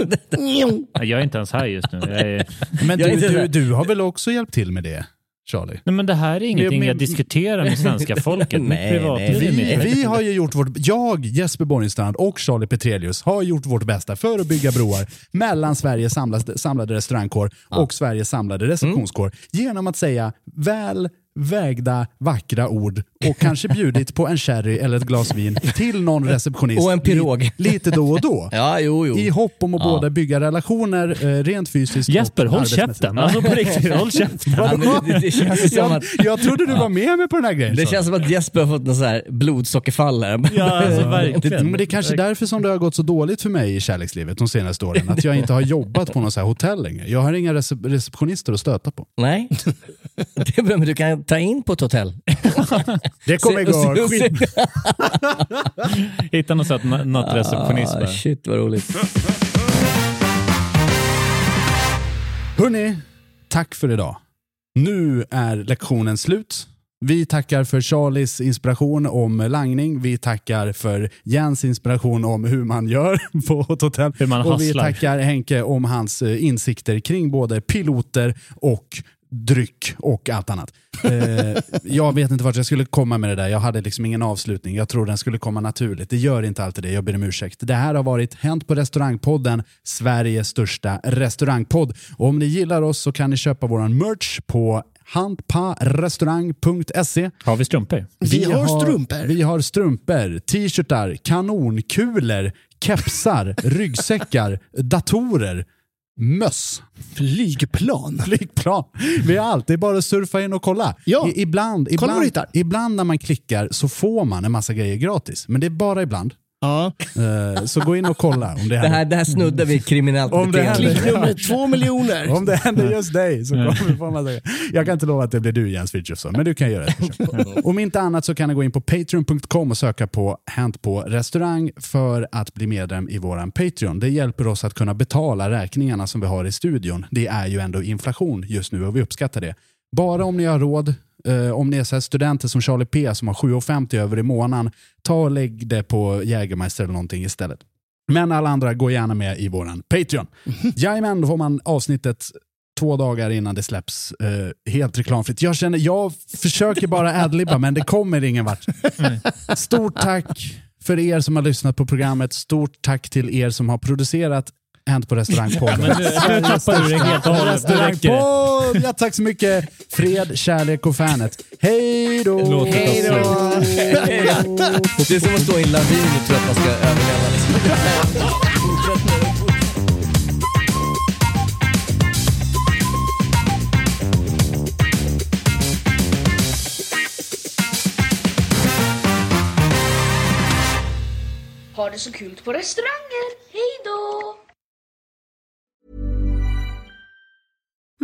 Ja, Jag är inte ens här just nu. Jag är... Men du, du, du har väl också hjälpt till med det, Charlie? Nej, men det här är ingenting men- jag diskuterar med svenska [LAUGHS] folket. Nej, nej, Vi, vi har ju gjort vårt, jag, Jesper Borgenstrand och Charlie Petrelius har gjort vårt bästa för att bygga broar mellan Sveriges samlade, samlade restaurangkår och Sveriges samlade receptionskår genom att säga väl vägda, vackra ord och kanske bjudit på en sherry eller ett glas vin till någon receptionist [LAUGHS] Och en pirog. li, lite då och då. Ja, jo, jo. I hopp om att Ja. både bygga relationer eh, rent fysiskt Jesper, håll käften. Alltså på riktigt, håll [LAUGHS] käften. Ja, det, det känns som Jag, att, jag trodde du var med mig på den här grejen. det känns som att Jesper har fått något så här blodsockerfall här. Ja, alltså [LAUGHS] verkligen. Men det är kanske därför som det har gått så dåligt för mig i kärlekslivet de senaste åren. Att jag inte har jobbat på något så här hotell längre. Jag har inga recep- receptionister att stöta på. Nej, [LAUGHS] det är bra, men du kan ta in på ett hotell. [LAUGHS] Det kommer gå. [LAUGHS] Hitta någon sån nattreceptionist. Ah, shit vad roligt. Hörni, tack för idag. Nu är lektionen slut. Vi tackar för Charlies inspiration om langning. Vi tackar för Jens inspiration om hur man gör på ett hotell. Hur man och vi tackar Henke om hans eh, insikter kring både piloter och dryck och allt annat. Eh, jag vet inte vart jag skulle komma med det där. Jag hade liksom ingen avslutning. Jag tror den skulle komma naturligt. Det gör inte alltid det. Jag ber om ursäkt. Det här har varit Hänt på restaurangpodden, Sveriges största restaurangpodd. Och om ni gillar oss så kan ni köpa våran merch på handparestaurang.se. Har vi strumpor? Vi har strumpor. Vi har strumpor, t-shirtar, kanonkulor, kepsar, [LAUGHS] ryggsäckar, datorer, möss. Flygplan. Flygplan. Vi har allt. Det är bara att surfa in och kolla. Ja. I, ibland, ibland, ibland när man klickar så får man en massa grejer gratis. Men det är bara ibland. Ja. Eh, så gå in och kolla. Om det, Det här, det här snuddar vid kriminellt Om det beteende. händer- Klicknumret två miljoner. Om det händer just dig så kommer du få en massa. Jag kan inte lova att det blir du Jens Frithiofsson, men du kan göra det. [LAUGHS] Om inte annat så kan du gå in på patreon.com och söka på Hänt på restaurang för att bli medlem i våran Patreon. Det hjälper oss att kunna betala räkningarna som vi har i studion. Det är ju ändå inflation just nu och vi uppskattar det. Bara om ni har råd, eh, om ni är så här studenter som Charlie P som har 7,50 över i månaden, ta och lägg det på Jägermeister eller någonting istället. Men alla andra, gå gärna med i våran Patreon. Jajamän, då får man avsnittet två dagar innan det släpps eh, helt reklamfritt. Jag känner, jag försöker bara adlibba men det kommer ingen vart. Stort tack för er som har lyssnat på programmet. Stort tack till er som har producerat Hänt på restaurangpodden. Nu, nu tappar du det helt och hållet. Nu räcker det. Restaurangpodd! Ja, tack så mycket. Fred, kärlek och fanet. Hej då! Hej då! Det är som att stå i en lavin och tro att man ska överleva. Ha det så kul på restauranger. Hej då!